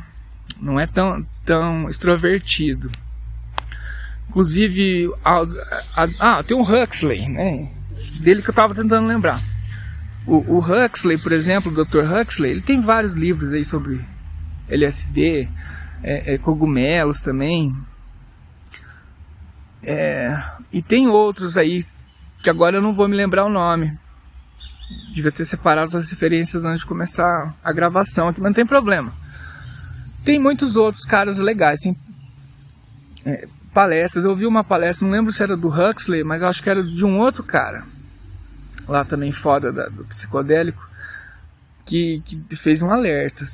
Não é tão, tão extrovertido. Inclusive, a, a, ah, tem o Huxley, né? Dele que eu estava tentando lembrar. O, o, Huxley, por exemplo, o Dr. Huxley, ele tem vários livros aí sobre LSD, é, é, cogumelos também. É, e tem outros aí que agora eu não vou me lembrar o nome. Devia ter separado as referências antes de começar a gravação aqui, mas não tem problema. Tem muitos outros caras legais, tem é, palestras. Eu ouvi uma palestra, não lembro se era do Huxley, mas acho que era de um outro cara, lá também foda da, do psicodélico, que, que fez um alerta.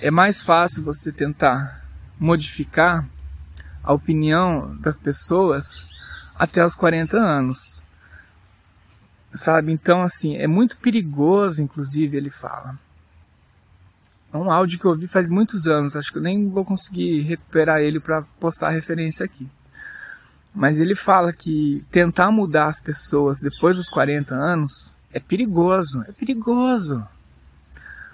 É mais fácil você tentar modificar a opinião das pessoas até os 40 anos. Sabe? Então, assim, é muito perigoso, inclusive, ele fala. É um áudio que eu ouvi faz muitos anos, acho que eu nem vou conseguir recuperar ele para postar a referência aqui. Mas ele fala que tentar mudar as pessoas depois dos 40 anos é perigoso, é perigoso.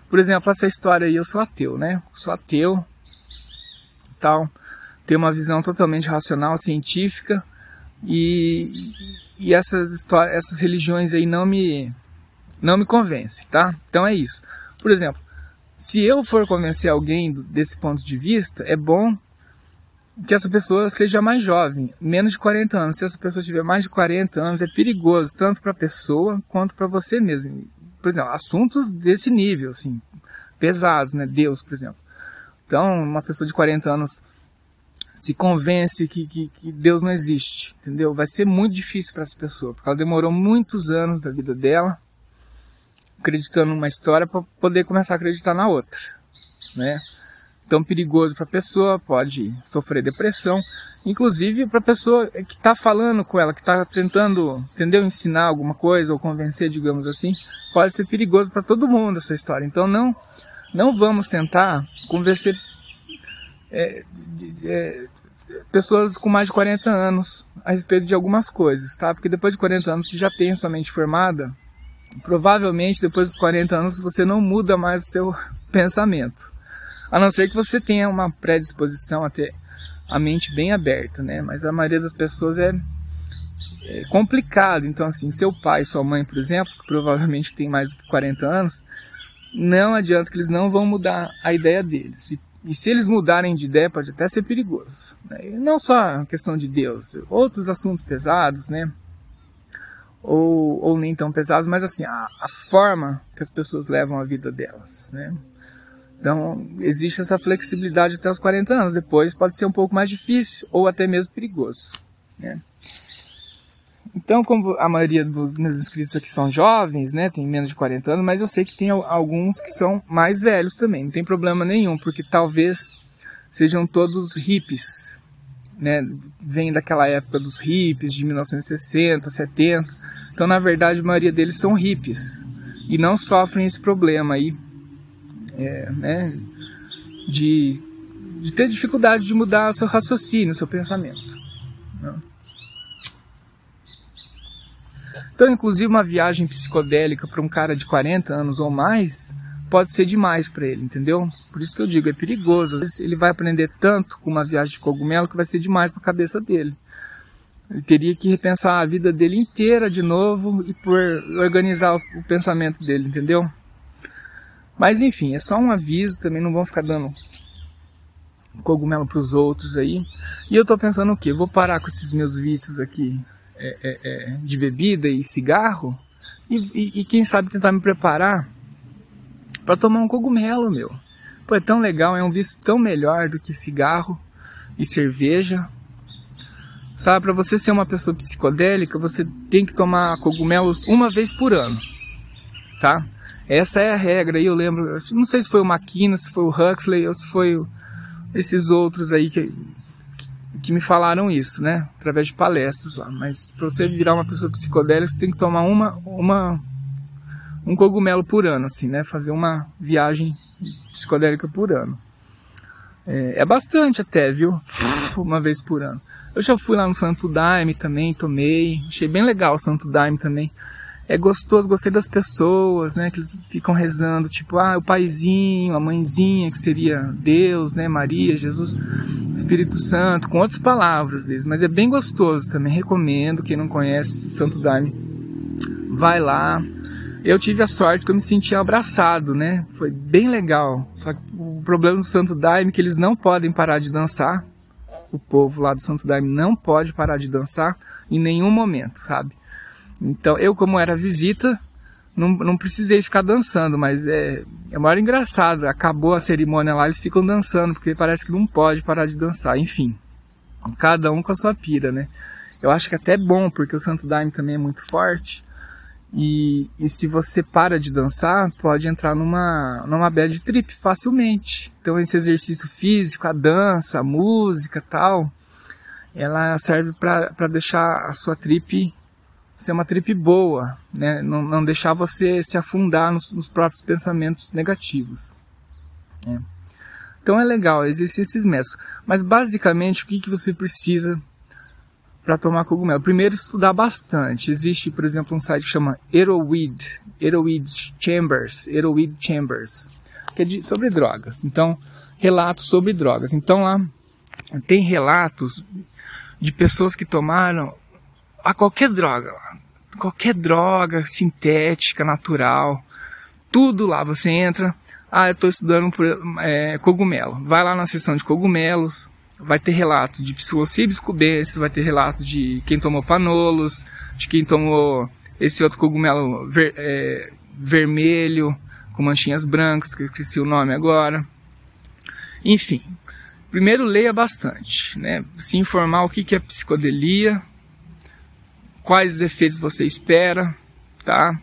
Por exemplo, essa história aí, eu sou ateu, né? sou ateu, tal, tenho uma visão totalmente racional, científica, e, e essas histórias, essas religiões aí não me, não me convencem, tá? Então é isso. Por exemplo, se eu for convencer alguém desse ponto de vista, é bom que essa pessoa seja mais jovem, menos de 40 anos. Se essa pessoa tiver mais de 40 anos, é perigoso, tanto para a pessoa quanto para você mesmo. Por exemplo, assuntos desse nível, assim, pesados, né? Deus, por exemplo. Então, uma pessoa de 40 anos se convence que, que, que Deus não existe, entendeu? Vai ser muito difícil para essa pessoa, porque ela demorou muitos anos da vida dela acreditando numa história para poder começar a acreditar na outra, né? Tão perigoso para a pessoa, pode sofrer depressão, inclusive para a pessoa que está falando com ela, que está tentando, entendeu, ensinar alguma coisa ou convencer, digamos assim, pode ser perigoso para todo mundo essa história. Então não, não vamos tentar convencer é, é, pessoas com mais de 40 anos a respeito de algumas coisas, tá? Porque depois de 40 anos você já tem sua mente formada, provavelmente depois dos 40 anos você não muda mais o seu [LAUGHS] pensamento. A não ser que você tenha uma predisposição a ter a mente bem aberta, né? Mas a maioria das pessoas é, é complicado. Então, assim, seu pai, sua mãe, por exemplo, que provavelmente tem mais de 40 anos, não adianta que eles não vão mudar a ideia deles. E, e se eles mudarem de ideia, pode até ser perigoso. Né? Não só a questão de Deus, outros assuntos pesados, né? ou, ou nem tão pesados, mas assim, a, a forma que as pessoas levam a vida delas, né? Então, existe essa flexibilidade até os 40 anos. Depois pode ser um pouco mais difícil ou até mesmo perigoso. Né? Então, como a maioria dos meus inscritos aqui são jovens, né, tem menos de 40 anos, mas eu sei que tem alguns que são mais velhos também. Não tem problema nenhum, porque talvez sejam todos hippies, né? Vem daquela época dos hippies de 1960, 70 então, na verdade, a maioria deles são hippies e não sofrem esse problema aí, é, né, de, de ter dificuldade de mudar o seu raciocínio, o seu pensamento. Né? Então, inclusive, uma viagem psicodélica para um cara de 40 anos ou mais pode ser demais para ele, entendeu? Por isso que eu digo, é perigoso. Às vezes ele vai aprender tanto com uma viagem de cogumelo que vai ser demais para a cabeça dele. Ele teria que repensar a vida dele inteira de novo e por organizar o pensamento dele, entendeu? Mas enfim, é só um aviso, também não vão ficar dando cogumelo para os outros aí. E eu tô pensando o quê? Vou parar com esses meus vícios aqui é, é, é, de bebida e cigarro e, e, e, quem sabe tentar me preparar para tomar um cogumelo, meu. Pô, é tão legal, é um vício tão melhor do que cigarro e cerveja. Sabe, para você ser uma pessoa psicodélica, você tem que tomar cogumelos uma vez por ano, tá? Essa é a regra. E eu lembro, não sei se foi o Maquina, se foi o Huxley ou se foi esses outros aí que, que me falaram isso, né? Através de palestras lá. Mas para você virar uma pessoa psicodélica, você tem que tomar uma, uma, um cogumelo por ano, assim, né? Fazer uma viagem psicodélica por ano. É, é bastante até, viu? Uma vez por ano. Eu já fui lá no Santo Daime também, tomei. Achei bem legal o Santo Daime também. É gostoso, gostei das pessoas, né? Que eles ficam rezando, tipo, ah, o paizinho, a mãezinha, que seria Deus, né? Maria, Jesus, Espírito Santo, com outras palavras deles. Mas é bem gostoso também. Recomendo, quem não conhece Santo Daime, vai lá. Eu tive a sorte que eu me senti abraçado, né? Foi bem legal. Só que o problema do Santo Daime é que eles não podem parar de dançar o povo lá do Santo Daime não pode parar de dançar em nenhum momento, sabe? Então, eu como era visita, não, não precisei ficar dançando, mas é, é maior engraçado. Acabou a cerimônia lá, eles ficam dançando, porque parece que não pode parar de dançar. Enfim, cada um com a sua pira, né? Eu acho que até é bom, porque o Santo Daime também é muito forte. E, e se você para de dançar, pode entrar numa, numa bad trip facilmente. Então esse exercício físico, a dança, a música tal, ela serve para deixar a sua trip ser uma trip boa, né? Não, não deixar você se afundar nos, nos próprios pensamentos negativos. Né? Então é legal, existem esses métodos. Mas basicamente o que, que você precisa para tomar cogumelo? Primeiro estudar bastante. Existe, por exemplo, um site que chama Eroweed, Eroweed Chambers, Eroweed Chambers, que é de, sobre drogas. Então, relatos sobre drogas. Então lá tem relatos de pessoas que tomaram a qualquer droga, qualquer droga sintética, natural, tudo lá você entra. Ah, eu estou estudando por, é, cogumelo. Vai lá na seção de cogumelos, vai ter relato de psilocybes cubensis, vai ter relato de quem tomou panolos, de quem tomou esse outro cogumelo ver, é, vermelho com manchinhas brancas, que eu esqueci o nome agora. Enfim, primeiro leia bastante, né? Se informar o que é psicodelia, quais efeitos você espera, tá?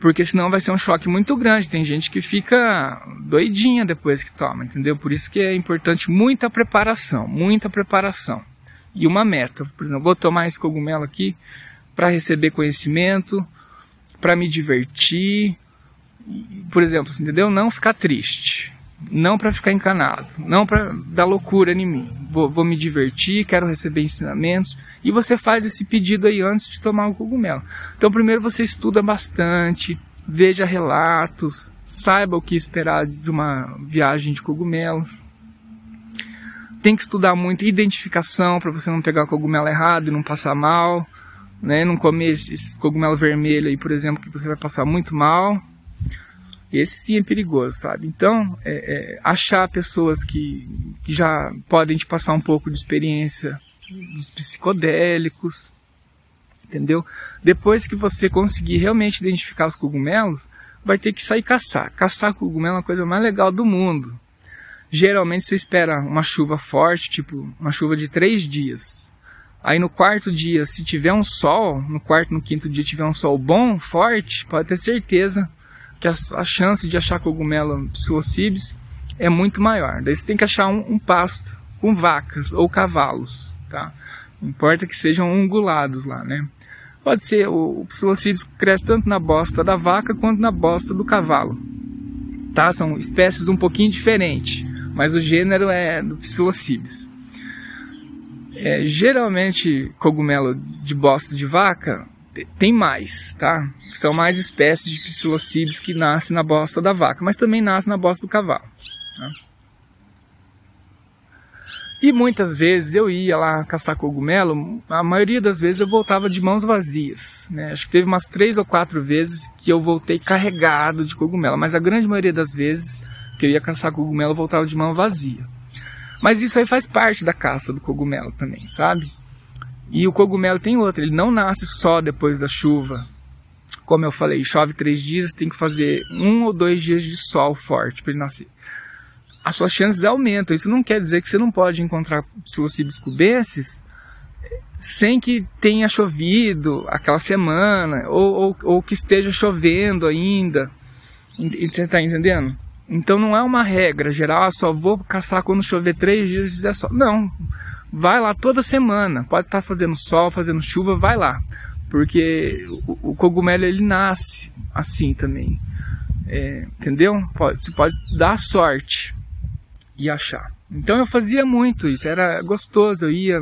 Porque senão vai ser um choque muito grande. Tem gente que fica doidinha depois que toma, entendeu? Por isso que é importante muita preparação, muita preparação. E uma meta. Por exemplo, vou tomar esse cogumelo aqui para receber conhecimento, para me divertir, por exemplo, entendeu? Não ficar triste não para ficar encanado, não para dar loucura em mim. Vou, vou, me divertir, quero receber ensinamentos. E você faz esse pedido aí antes de tomar o cogumelo. Então, primeiro você estuda bastante, veja relatos, saiba o que esperar de uma viagem de cogumelos. Tem que estudar muito identificação para você não pegar cogumelo errado e não passar mal, né? Não comer esse cogumelo vermelho aí, por exemplo, que você vai passar muito mal esse sim é perigoso, sabe? Então, é, é, achar pessoas que, que já podem te passar um pouco de experiência dos psicodélicos, entendeu? Depois que você conseguir realmente identificar os cogumelos, vai ter que sair caçar. Caçar cogumelo é a coisa mais legal do mundo. Geralmente você espera uma chuva forte, tipo uma chuva de três dias. Aí no quarto dia, se tiver um sol, no quarto, no quinto dia tiver um sol bom, forte, pode ter certeza que a, a chance de achar cogumelo psilocybes é muito maior. Daí você tem que achar um, um pasto com vacas ou cavalos, tá? Não importa que sejam ungulados lá, né? Pode ser, o, o psilocybes cresce tanto na bosta da vaca quanto na bosta do cavalo, tá? São espécies um pouquinho diferentes, mas o gênero é do psilocybes. É, geralmente, cogumelo de bosta de vaca tem mais, tá? São mais espécies de psilocíbios que nascem na bosta da vaca, mas também nascem na bosta do cavalo. Tá? E muitas vezes eu ia lá caçar cogumelo, a maioria das vezes eu voltava de mãos vazias. Né? Acho que teve umas três ou quatro vezes que eu voltei carregado de cogumelo, mas a grande maioria das vezes que eu ia caçar cogumelo eu voltava de mão vazia. Mas isso aí faz parte da caça do cogumelo também, sabe? E o cogumelo tem outra, ele não nasce só depois da chuva. Como eu falei, chove três dias, tem que fazer um ou dois dias de sol forte para ele nascer. As suas chances aumentam. Isso não quer dizer que você não pode encontrar psilocibes cubensis sem que tenha chovido aquela semana, ou, ou, ou que esteja chovendo ainda. Está entendendo? Então não é uma regra geral, ah, só vou caçar quando chover três dias de sol. Não, vai lá toda semana. Pode estar tá fazendo sol, fazendo chuva, vai lá. Porque o, o cogumelo ele nasce assim também. É, entendeu? Pode, você pode dar sorte e achar. Então eu fazia muito isso, era gostoso. Eu ia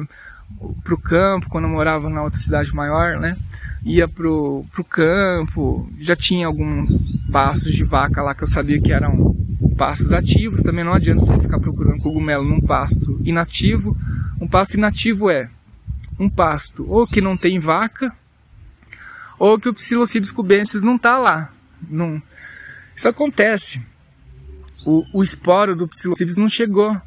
pro campo quando eu morava na outra cidade maior, né? Ia pro, pro campo, já tinha alguns passos de vaca lá que eu sabia que eram pastos ativos. Também não adianta você ficar procurando cogumelo num pasto inativo, um pasto inativo é um pasto ou que não tem vaca, ou que o Psilocybes cubensis não está lá. Não... Isso acontece. O, o esporo do Psilocybes não chegou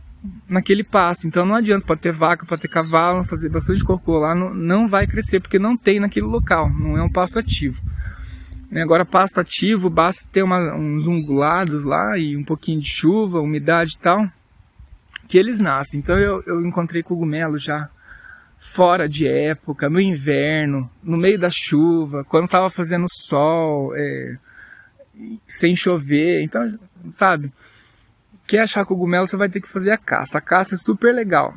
naquele pasto. Então não adianta, pode ter vaca, pode ter cavalo, fazer bastante cocô lá, não, não vai crescer porque não tem naquele local, não é um pasto ativo. Agora pasto ativo, basta ter uma, uns ungulados lá e um pouquinho de chuva, umidade e tal, que eles nascem. Então eu, eu encontrei cogumelo já fora de época, no inverno, no meio da chuva, quando estava fazendo sol, é, sem chover. Então, sabe, quer achar cogumelo, você vai ter que fazer a caça. A caça é super legal.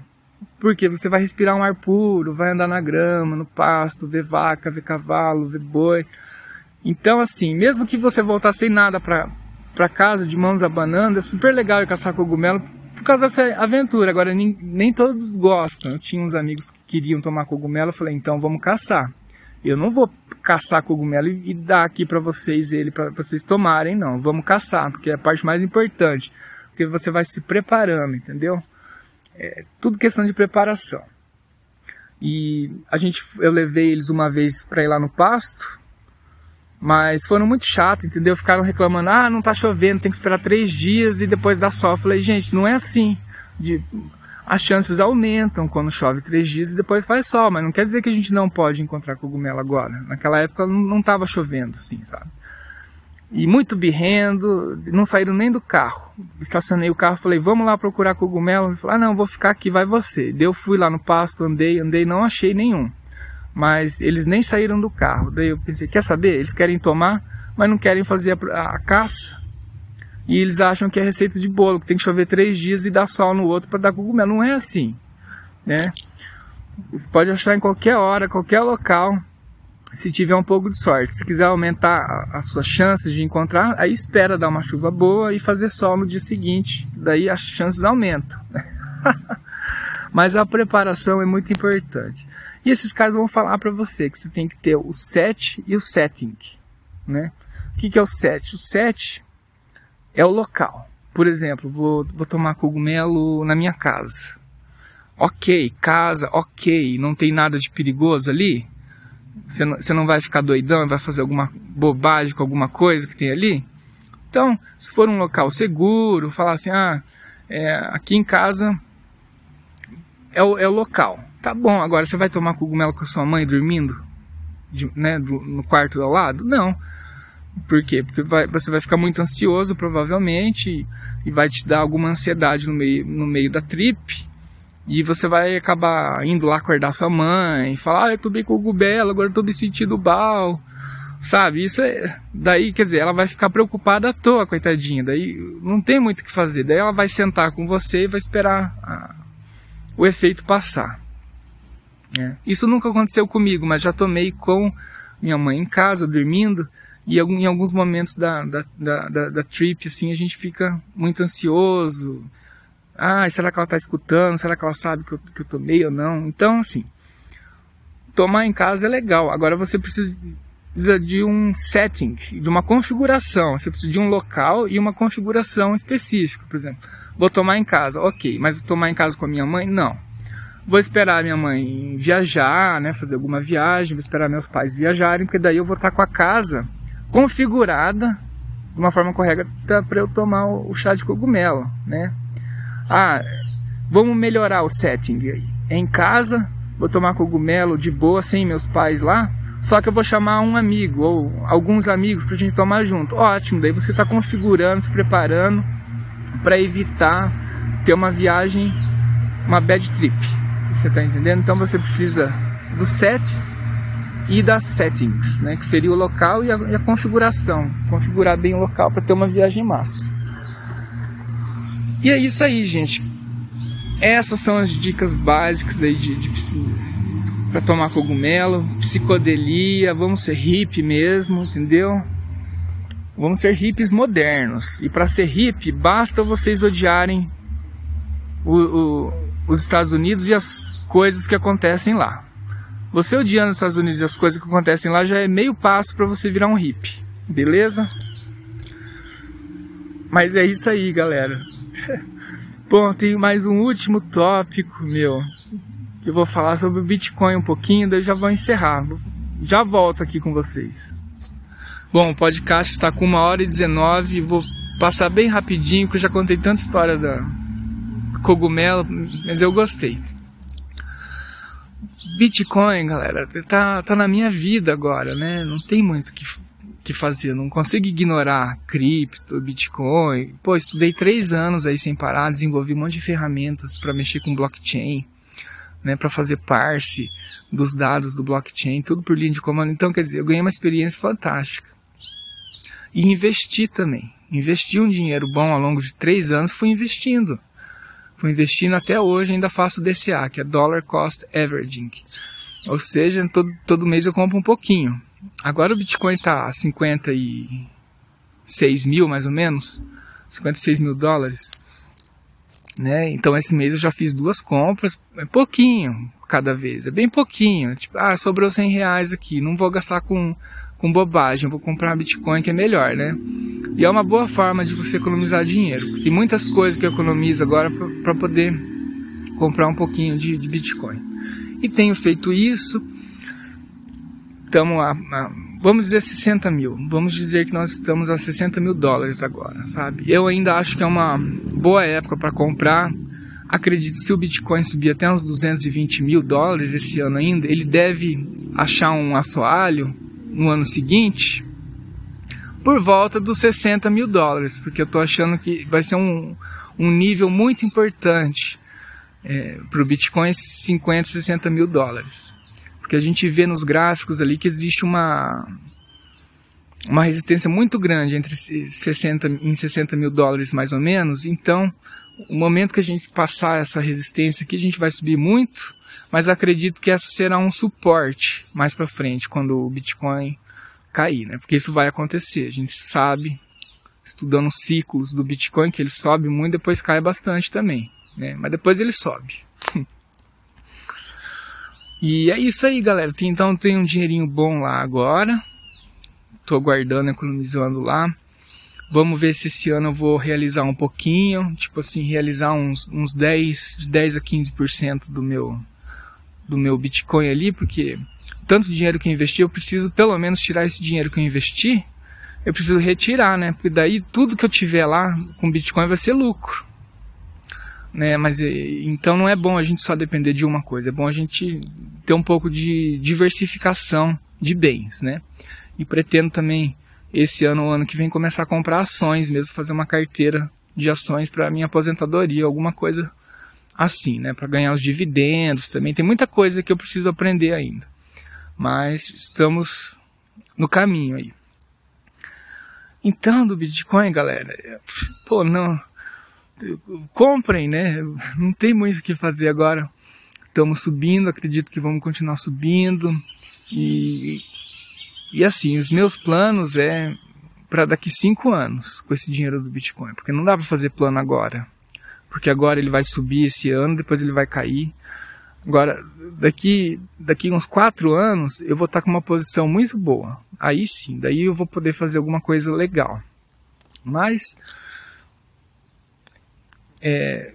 Porque você vai respirar um ar puro, vai andar na grama, no pasto, ver vaca, ver cavalo, ver boi. Então, assim, mesmo que você voltar sem nada para casa de mãos abanando, é super legal caçar cogumelo por causa dessa aventura. Agora, nem, nem todos gostam. Eu tinha uns amigos que queriam tomar cogumelo, eu falei, então vamos caçar. Eu não vou caçar cogumelo e, e dar aqui para vocês ele para vocês tomarem, não. Vamos caçar, porque é a parte mais importante. Porque você vai se preparando, entendeu? É tudo questão de preparação. E a gente, eu levei eles uma vez para ir lá no pasto, mas foram muito chato, entendeu? Ficaram reclamando, ah, não tá chovendo, tem que esperar três dias e depois dá sol. Eu falei, gente, não é assim. De, as chances aumentam quando chove três dias e depois faz sol, mas não quer dizer que a gente não pode encontrar cogumelo agora. Naquela época não estava chovendo, sim, sabe? E muito birrendo, não saíram nem do carro. Estacionei o carro, falei, vamos lá procurar cogumelo. Ele falou, ah não, vou ficar aqui, vai você. Daí eu fui lá no pasto, andei, andei, não achei nenhum mas eles nem saíram do carro. Daí eu pensei, quer saber? Eles querem tomar, mas não querem fazer a, a caça. E eles acham que é receita de bolo, que tem que chover três dias e dar sol no outro para dar cogumelo. Não é assim, né? Você pode achar em qualquer hora, qualquer local, se tiver um pouco de sorte. Se quiser aumentar as suas chances de encontrar, aí espera dar uma chuva boa e fazer sol no dia seguinte. Daí as chances aumentam. [LAUGHS] Mas a preparação é muito importante. E esses caras vão falar para você que você tem que ter o set e o setting, né? O que, que é o set? O set é o local. Por exemplo, vou, vou tomar cogumelo na minha casa. Ok, casa, ok, não tem nada de perigoso ali? Você não, você não vai ficar doidão e vai fazer alguma bobagem com alguma coisa que tem ali? Então, se for um local seguro, falar assim, ah, é, aqui em casa é o, é o local. Tá bom, agora você vai tomar cogumelo com a sua mãe dormindo? De, né, do, no quarto ao lado? Não. Por quê? Porque vai, você vai ficar muito ansioso, provavelmente, e vai te dar alguma ansiedade no meio, no meio da trip. E você vai acabar indo lá acordar sua mãe, falar, ah, eu tomei cogumelo, agora eu tô me sentindo mal. Sabe? Isso é. Daí, quer dizer, ela vai ficar preocupada à toa, coitadinha. Daí não tem muito o que fazer. Daí ela vai sentar com você e vai esperar a, o efeito passar. É. Isso nunca aconteceu comigo, mas já tomei com minha mãe em casa, dormindo, e em alguns momentos da, da, da, da, da trip, assim, a gente fica muito ansioso. Ah, será que ela está escutando? Será que ela sabe que eu, que eu tomei ou não? Então, assim, tomar em casa é legal. Agora você precisa de um setting, de uma configuração. Você precisa de um local e uma configuração específica, por exemplo. Vou tomar em casa, ok. Mas tomar em casa com a minha mãe? Não. Vou esperar minha mãe viajar, né? Fazer alguma viagem, vou esperar meus pais viajarem, porque daí eu vou estar com a casa configurada de uma forma correta para eu tomar o chá de cogumelo, né? Ah, vamos melhorar o setting aí. É em casa, vou tomar cogumelo de boa, sem meus pais lá, só que eu vou chamar um amigo ou alguns amigos para a gente tomar junto. Ótimo, daí você está configurando, se preparando para evitar ter uma viagem, uma bad trip. Você está entendendo? Então você precisa do set e das settings, né? que seria o local e a, e a configuração. Configurar bem o local para ter uma viagem massa. E é isso aí, gente. Essas são as dicas básicas aí de, de para tomar cogumelo, psicodelia, vamos ser hippie mesmo, entendeu? Vamos ser hippies modernos. E para ser hippie, basta vocês odiarem o, o, os Estados Unidos e as coisas que acontecem lá. Você odiando os Estados Unidos e as coisas que acontecem lá já é meio passo para você virar um hippie, beleza? Mas é isso aí, galera. [LAUGHS] Bom, tem mais um último tópico, meu, que eu vou falar sobre o Bitcoin um pouquinho, daí já vou encerrar. Já volto aqui com vocês. Bom, o podcast está com uma hora e 19, vou passar bem rapidinho, porque eu já contei tanta história da cogumelo, mas eu gostei. Bitcoin, galera, tá, tá na minha vida agora, né? Não tem muito que, que fazer, não consigo ignorar cripto, Bitcoin. Pô, estudei três anos aí sem parar, desenvolvi um monte de ferramentas para mexer com blockchain, né? Para fazer parse dos dados do blockchain, tudo por linha de comando. Então, quer dizer, eu ganhei uma experiência fantástica. E investi também. Investi um dinheiro bom ao longo de três anos, fui investindo. Fui investindo até hoje, ainda faço DCA, que é Dollar Cost Averaging. Ou seja, todo, todo mês eu compro um pouquinho. Agora o Bitcoin está a 56 mil, mais ou menos. 56 mil dólares. Né? Então esse mês eu já fiz duas compras, é pouquinho cada vez, é bem pouquinho. Tipo, ah, sobrou 100 reais aqui, não vou gastar com, com bobagem, vou comprar Bitcoin que é melhor, né? E é uma boa forma de você economizar dinheiro. Tem muitas coisas que eu economizo agora para poder comprar um pouquinho de, de, Bitcoin. E tenho feito isso. Estamos a, a, vamos dizer 60 mil. Vamos dizer que nós estamos a 60 mil dólares agora, sabe? Eu ainda acho que é uma boa época para comprar. Acredito se o Bitcoin subir até uns 220 mil dólares esse ano ainda, ele deve achar um assoalho no ano seguinte por volta dos 60 mil dólares, porque eu estou achando que vai ser um, um nível muito importante é, para o Bitcoin 50, 60 mil dólares. Porque a gente vê nos gráficos ali que existe uma, uma resistência muito grande entre 60 em 60 mil dólares mais ou menos. Então, o momento que a gente passar essa resistência aqui, a gente vai subir muito, mas acredito que essa será um suporte mais para frente, quando o Bitcoin cair, né? Porque isso vai acontecer. A gente sabe, estudando ciclos do Bitcoin, que ele sobe muito, depois cai bastante também, né? Mas depois ele sobe. [LAUGHS] e é isso aí, galera. Então tem um dinheirinho bom lá agora. Tô guardando, economizando lá. Vamos ver se esse ano eu vou realizar um pouquinho, tipo assim, realizar uns, uns 10, 10 a 15% do meu, do meu Bitcoin ali, porque tanto dinheiro que eu investi, eu preciso pelo menos tirar esse dinheiro que eu investi, eu preciso retirar, né? Porque daí tudo que eu tiver lá com Bitcoin vai ser lucro. Né? Mas então não é bom a gente só depender de uma coisa, é bom a gente ter um pouco de diversificação de bens, né? E pretendo também esse ano ou ano que vem começar a comprar ações, mesmo fazer uma carteira de ações para minha aposentadoria, alguma coisa assim, né? Para ganhar os dividendos também. Tem muita coisa que eu preciso aprender ainda mas estamos no caminho aí. Então, do Bitcoin, galera, pô, não, comprem, né? [LAUGHS] Não tem muito o que fazer agora. Estamos subindo, acredito que vamos continuar subindo. E, e assim, os meus planos é para daqui cinco anos com esse dinheiro do Bitcoin, porque não dá para fazer plano agora, porque agora ele vai subir esse ano, depois ele vai cair. Agora, daqui, daqui uns quatro anos, eu vou estar com uma posição muito boa. Aí sim, daí eu vou poder fazer alguma coisa legal. Mas, é,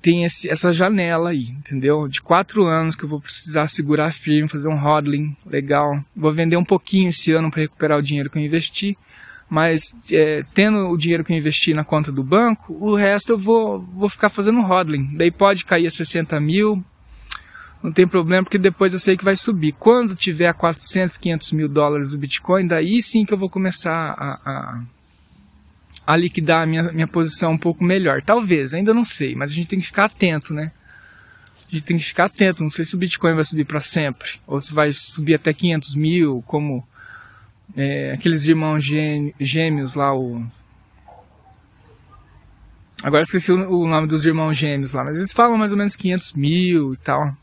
tem esse, essa janela aí, entendeu? De quatro anos que eu vou precisar segurar firme, fazer um hodling legal. Vou vender um pouquinho esse ano para recuperar o dinheiro que eu investi. Mas é, tendo o dinheiro que eu investi na conta do banco, o resto eu vou, vou ficar fazendo hodling. Daí pode cair a 60 mil, não tem problema porque depois eu sei que vai subir. Quando tiver a 400, 500 mil dólares o Bitcoin, daí sim que eu vou começar a, a, a liquidar a minha, minha posição um pouco melhor. Talvez, ainda não sei, mas a gente tem que ficar atento, né? A gente tem que ficar atento. Não sei se o Bitcoin vai subir para sempre ou se vai subir até 500 mil, como é, aqueles irmãos gêmeos lá, o Agora esqueci o, nome dos irmãos gêmeos lá, mas eles falam mais ou menos 500 mil e tal.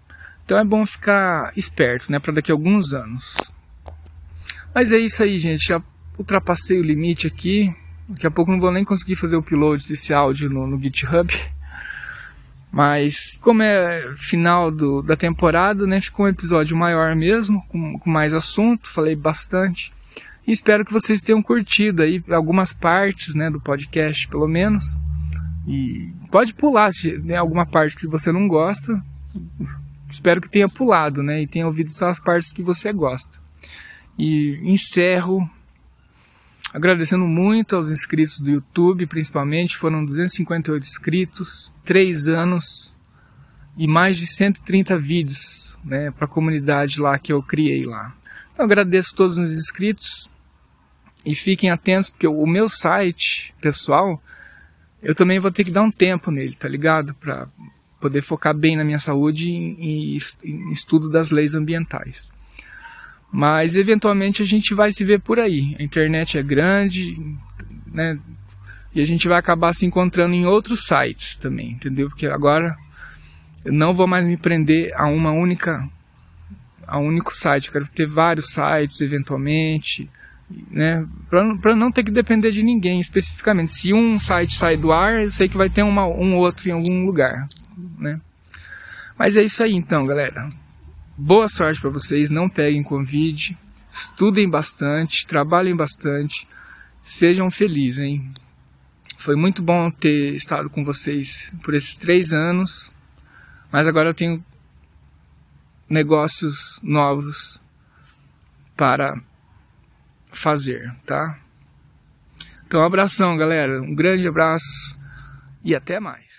Então é bom ficar esperto, né, para daqui a alguns anos. Mas é isso aí, gente. Já ultrapassei o limite aqui. Daqui a pouco não vou nem conseguir fazer o upload desse áudio no, no GitHub. Mas como é final do, da temporada, né, ficou um episódio maior mesmo, com, com mais assunto, falei bastante. E espero que vocês tenham curtido aí algumas partes, né, do podcast, pelo menos. E pode pular se tem alguma parte que você não gosta espero que tenha pulado, né? E tenha ouvido só as partes que você gosta. E encerro agradecendo muito aos inscritos do YouTube, principalmente, foram 258 inscritos, três anos e mais de 130 vídeos né, para a comunidade lá que eu criei lá. Então agradeço todos os inscritos e fiquem atentos porque o meu site pessoal eu também vou ter que dar um tempo nele, tá ligado? Para poder focar bem na minha saúde e em estudo das leis ambientais. Mas eventualmente a gente vai se ver por aí. A internet é grande, né? E a gente vai acabar se encontrando em outros sites também, entendeu? Porque agora eu não vou mais me prender a uma única a um único site, eu quero ter vários sites eventualmente, né? Para não ter que depender de ninguém especificamente. Se um site sai do ar, eu sei que vai ter uma, um outro em algum lugar, né? Mas é isso aí então, galera. Boa sorte para vocês, não peguem Covid, estudem bastante, trabalhem bastante, sejam felizes, hein? Foi muito bom ter estado com vocês por esses três anos, mas agora eu tenho negócios novos para fazer, tá? Então, um abração, galera. Um grande abraço e até mais.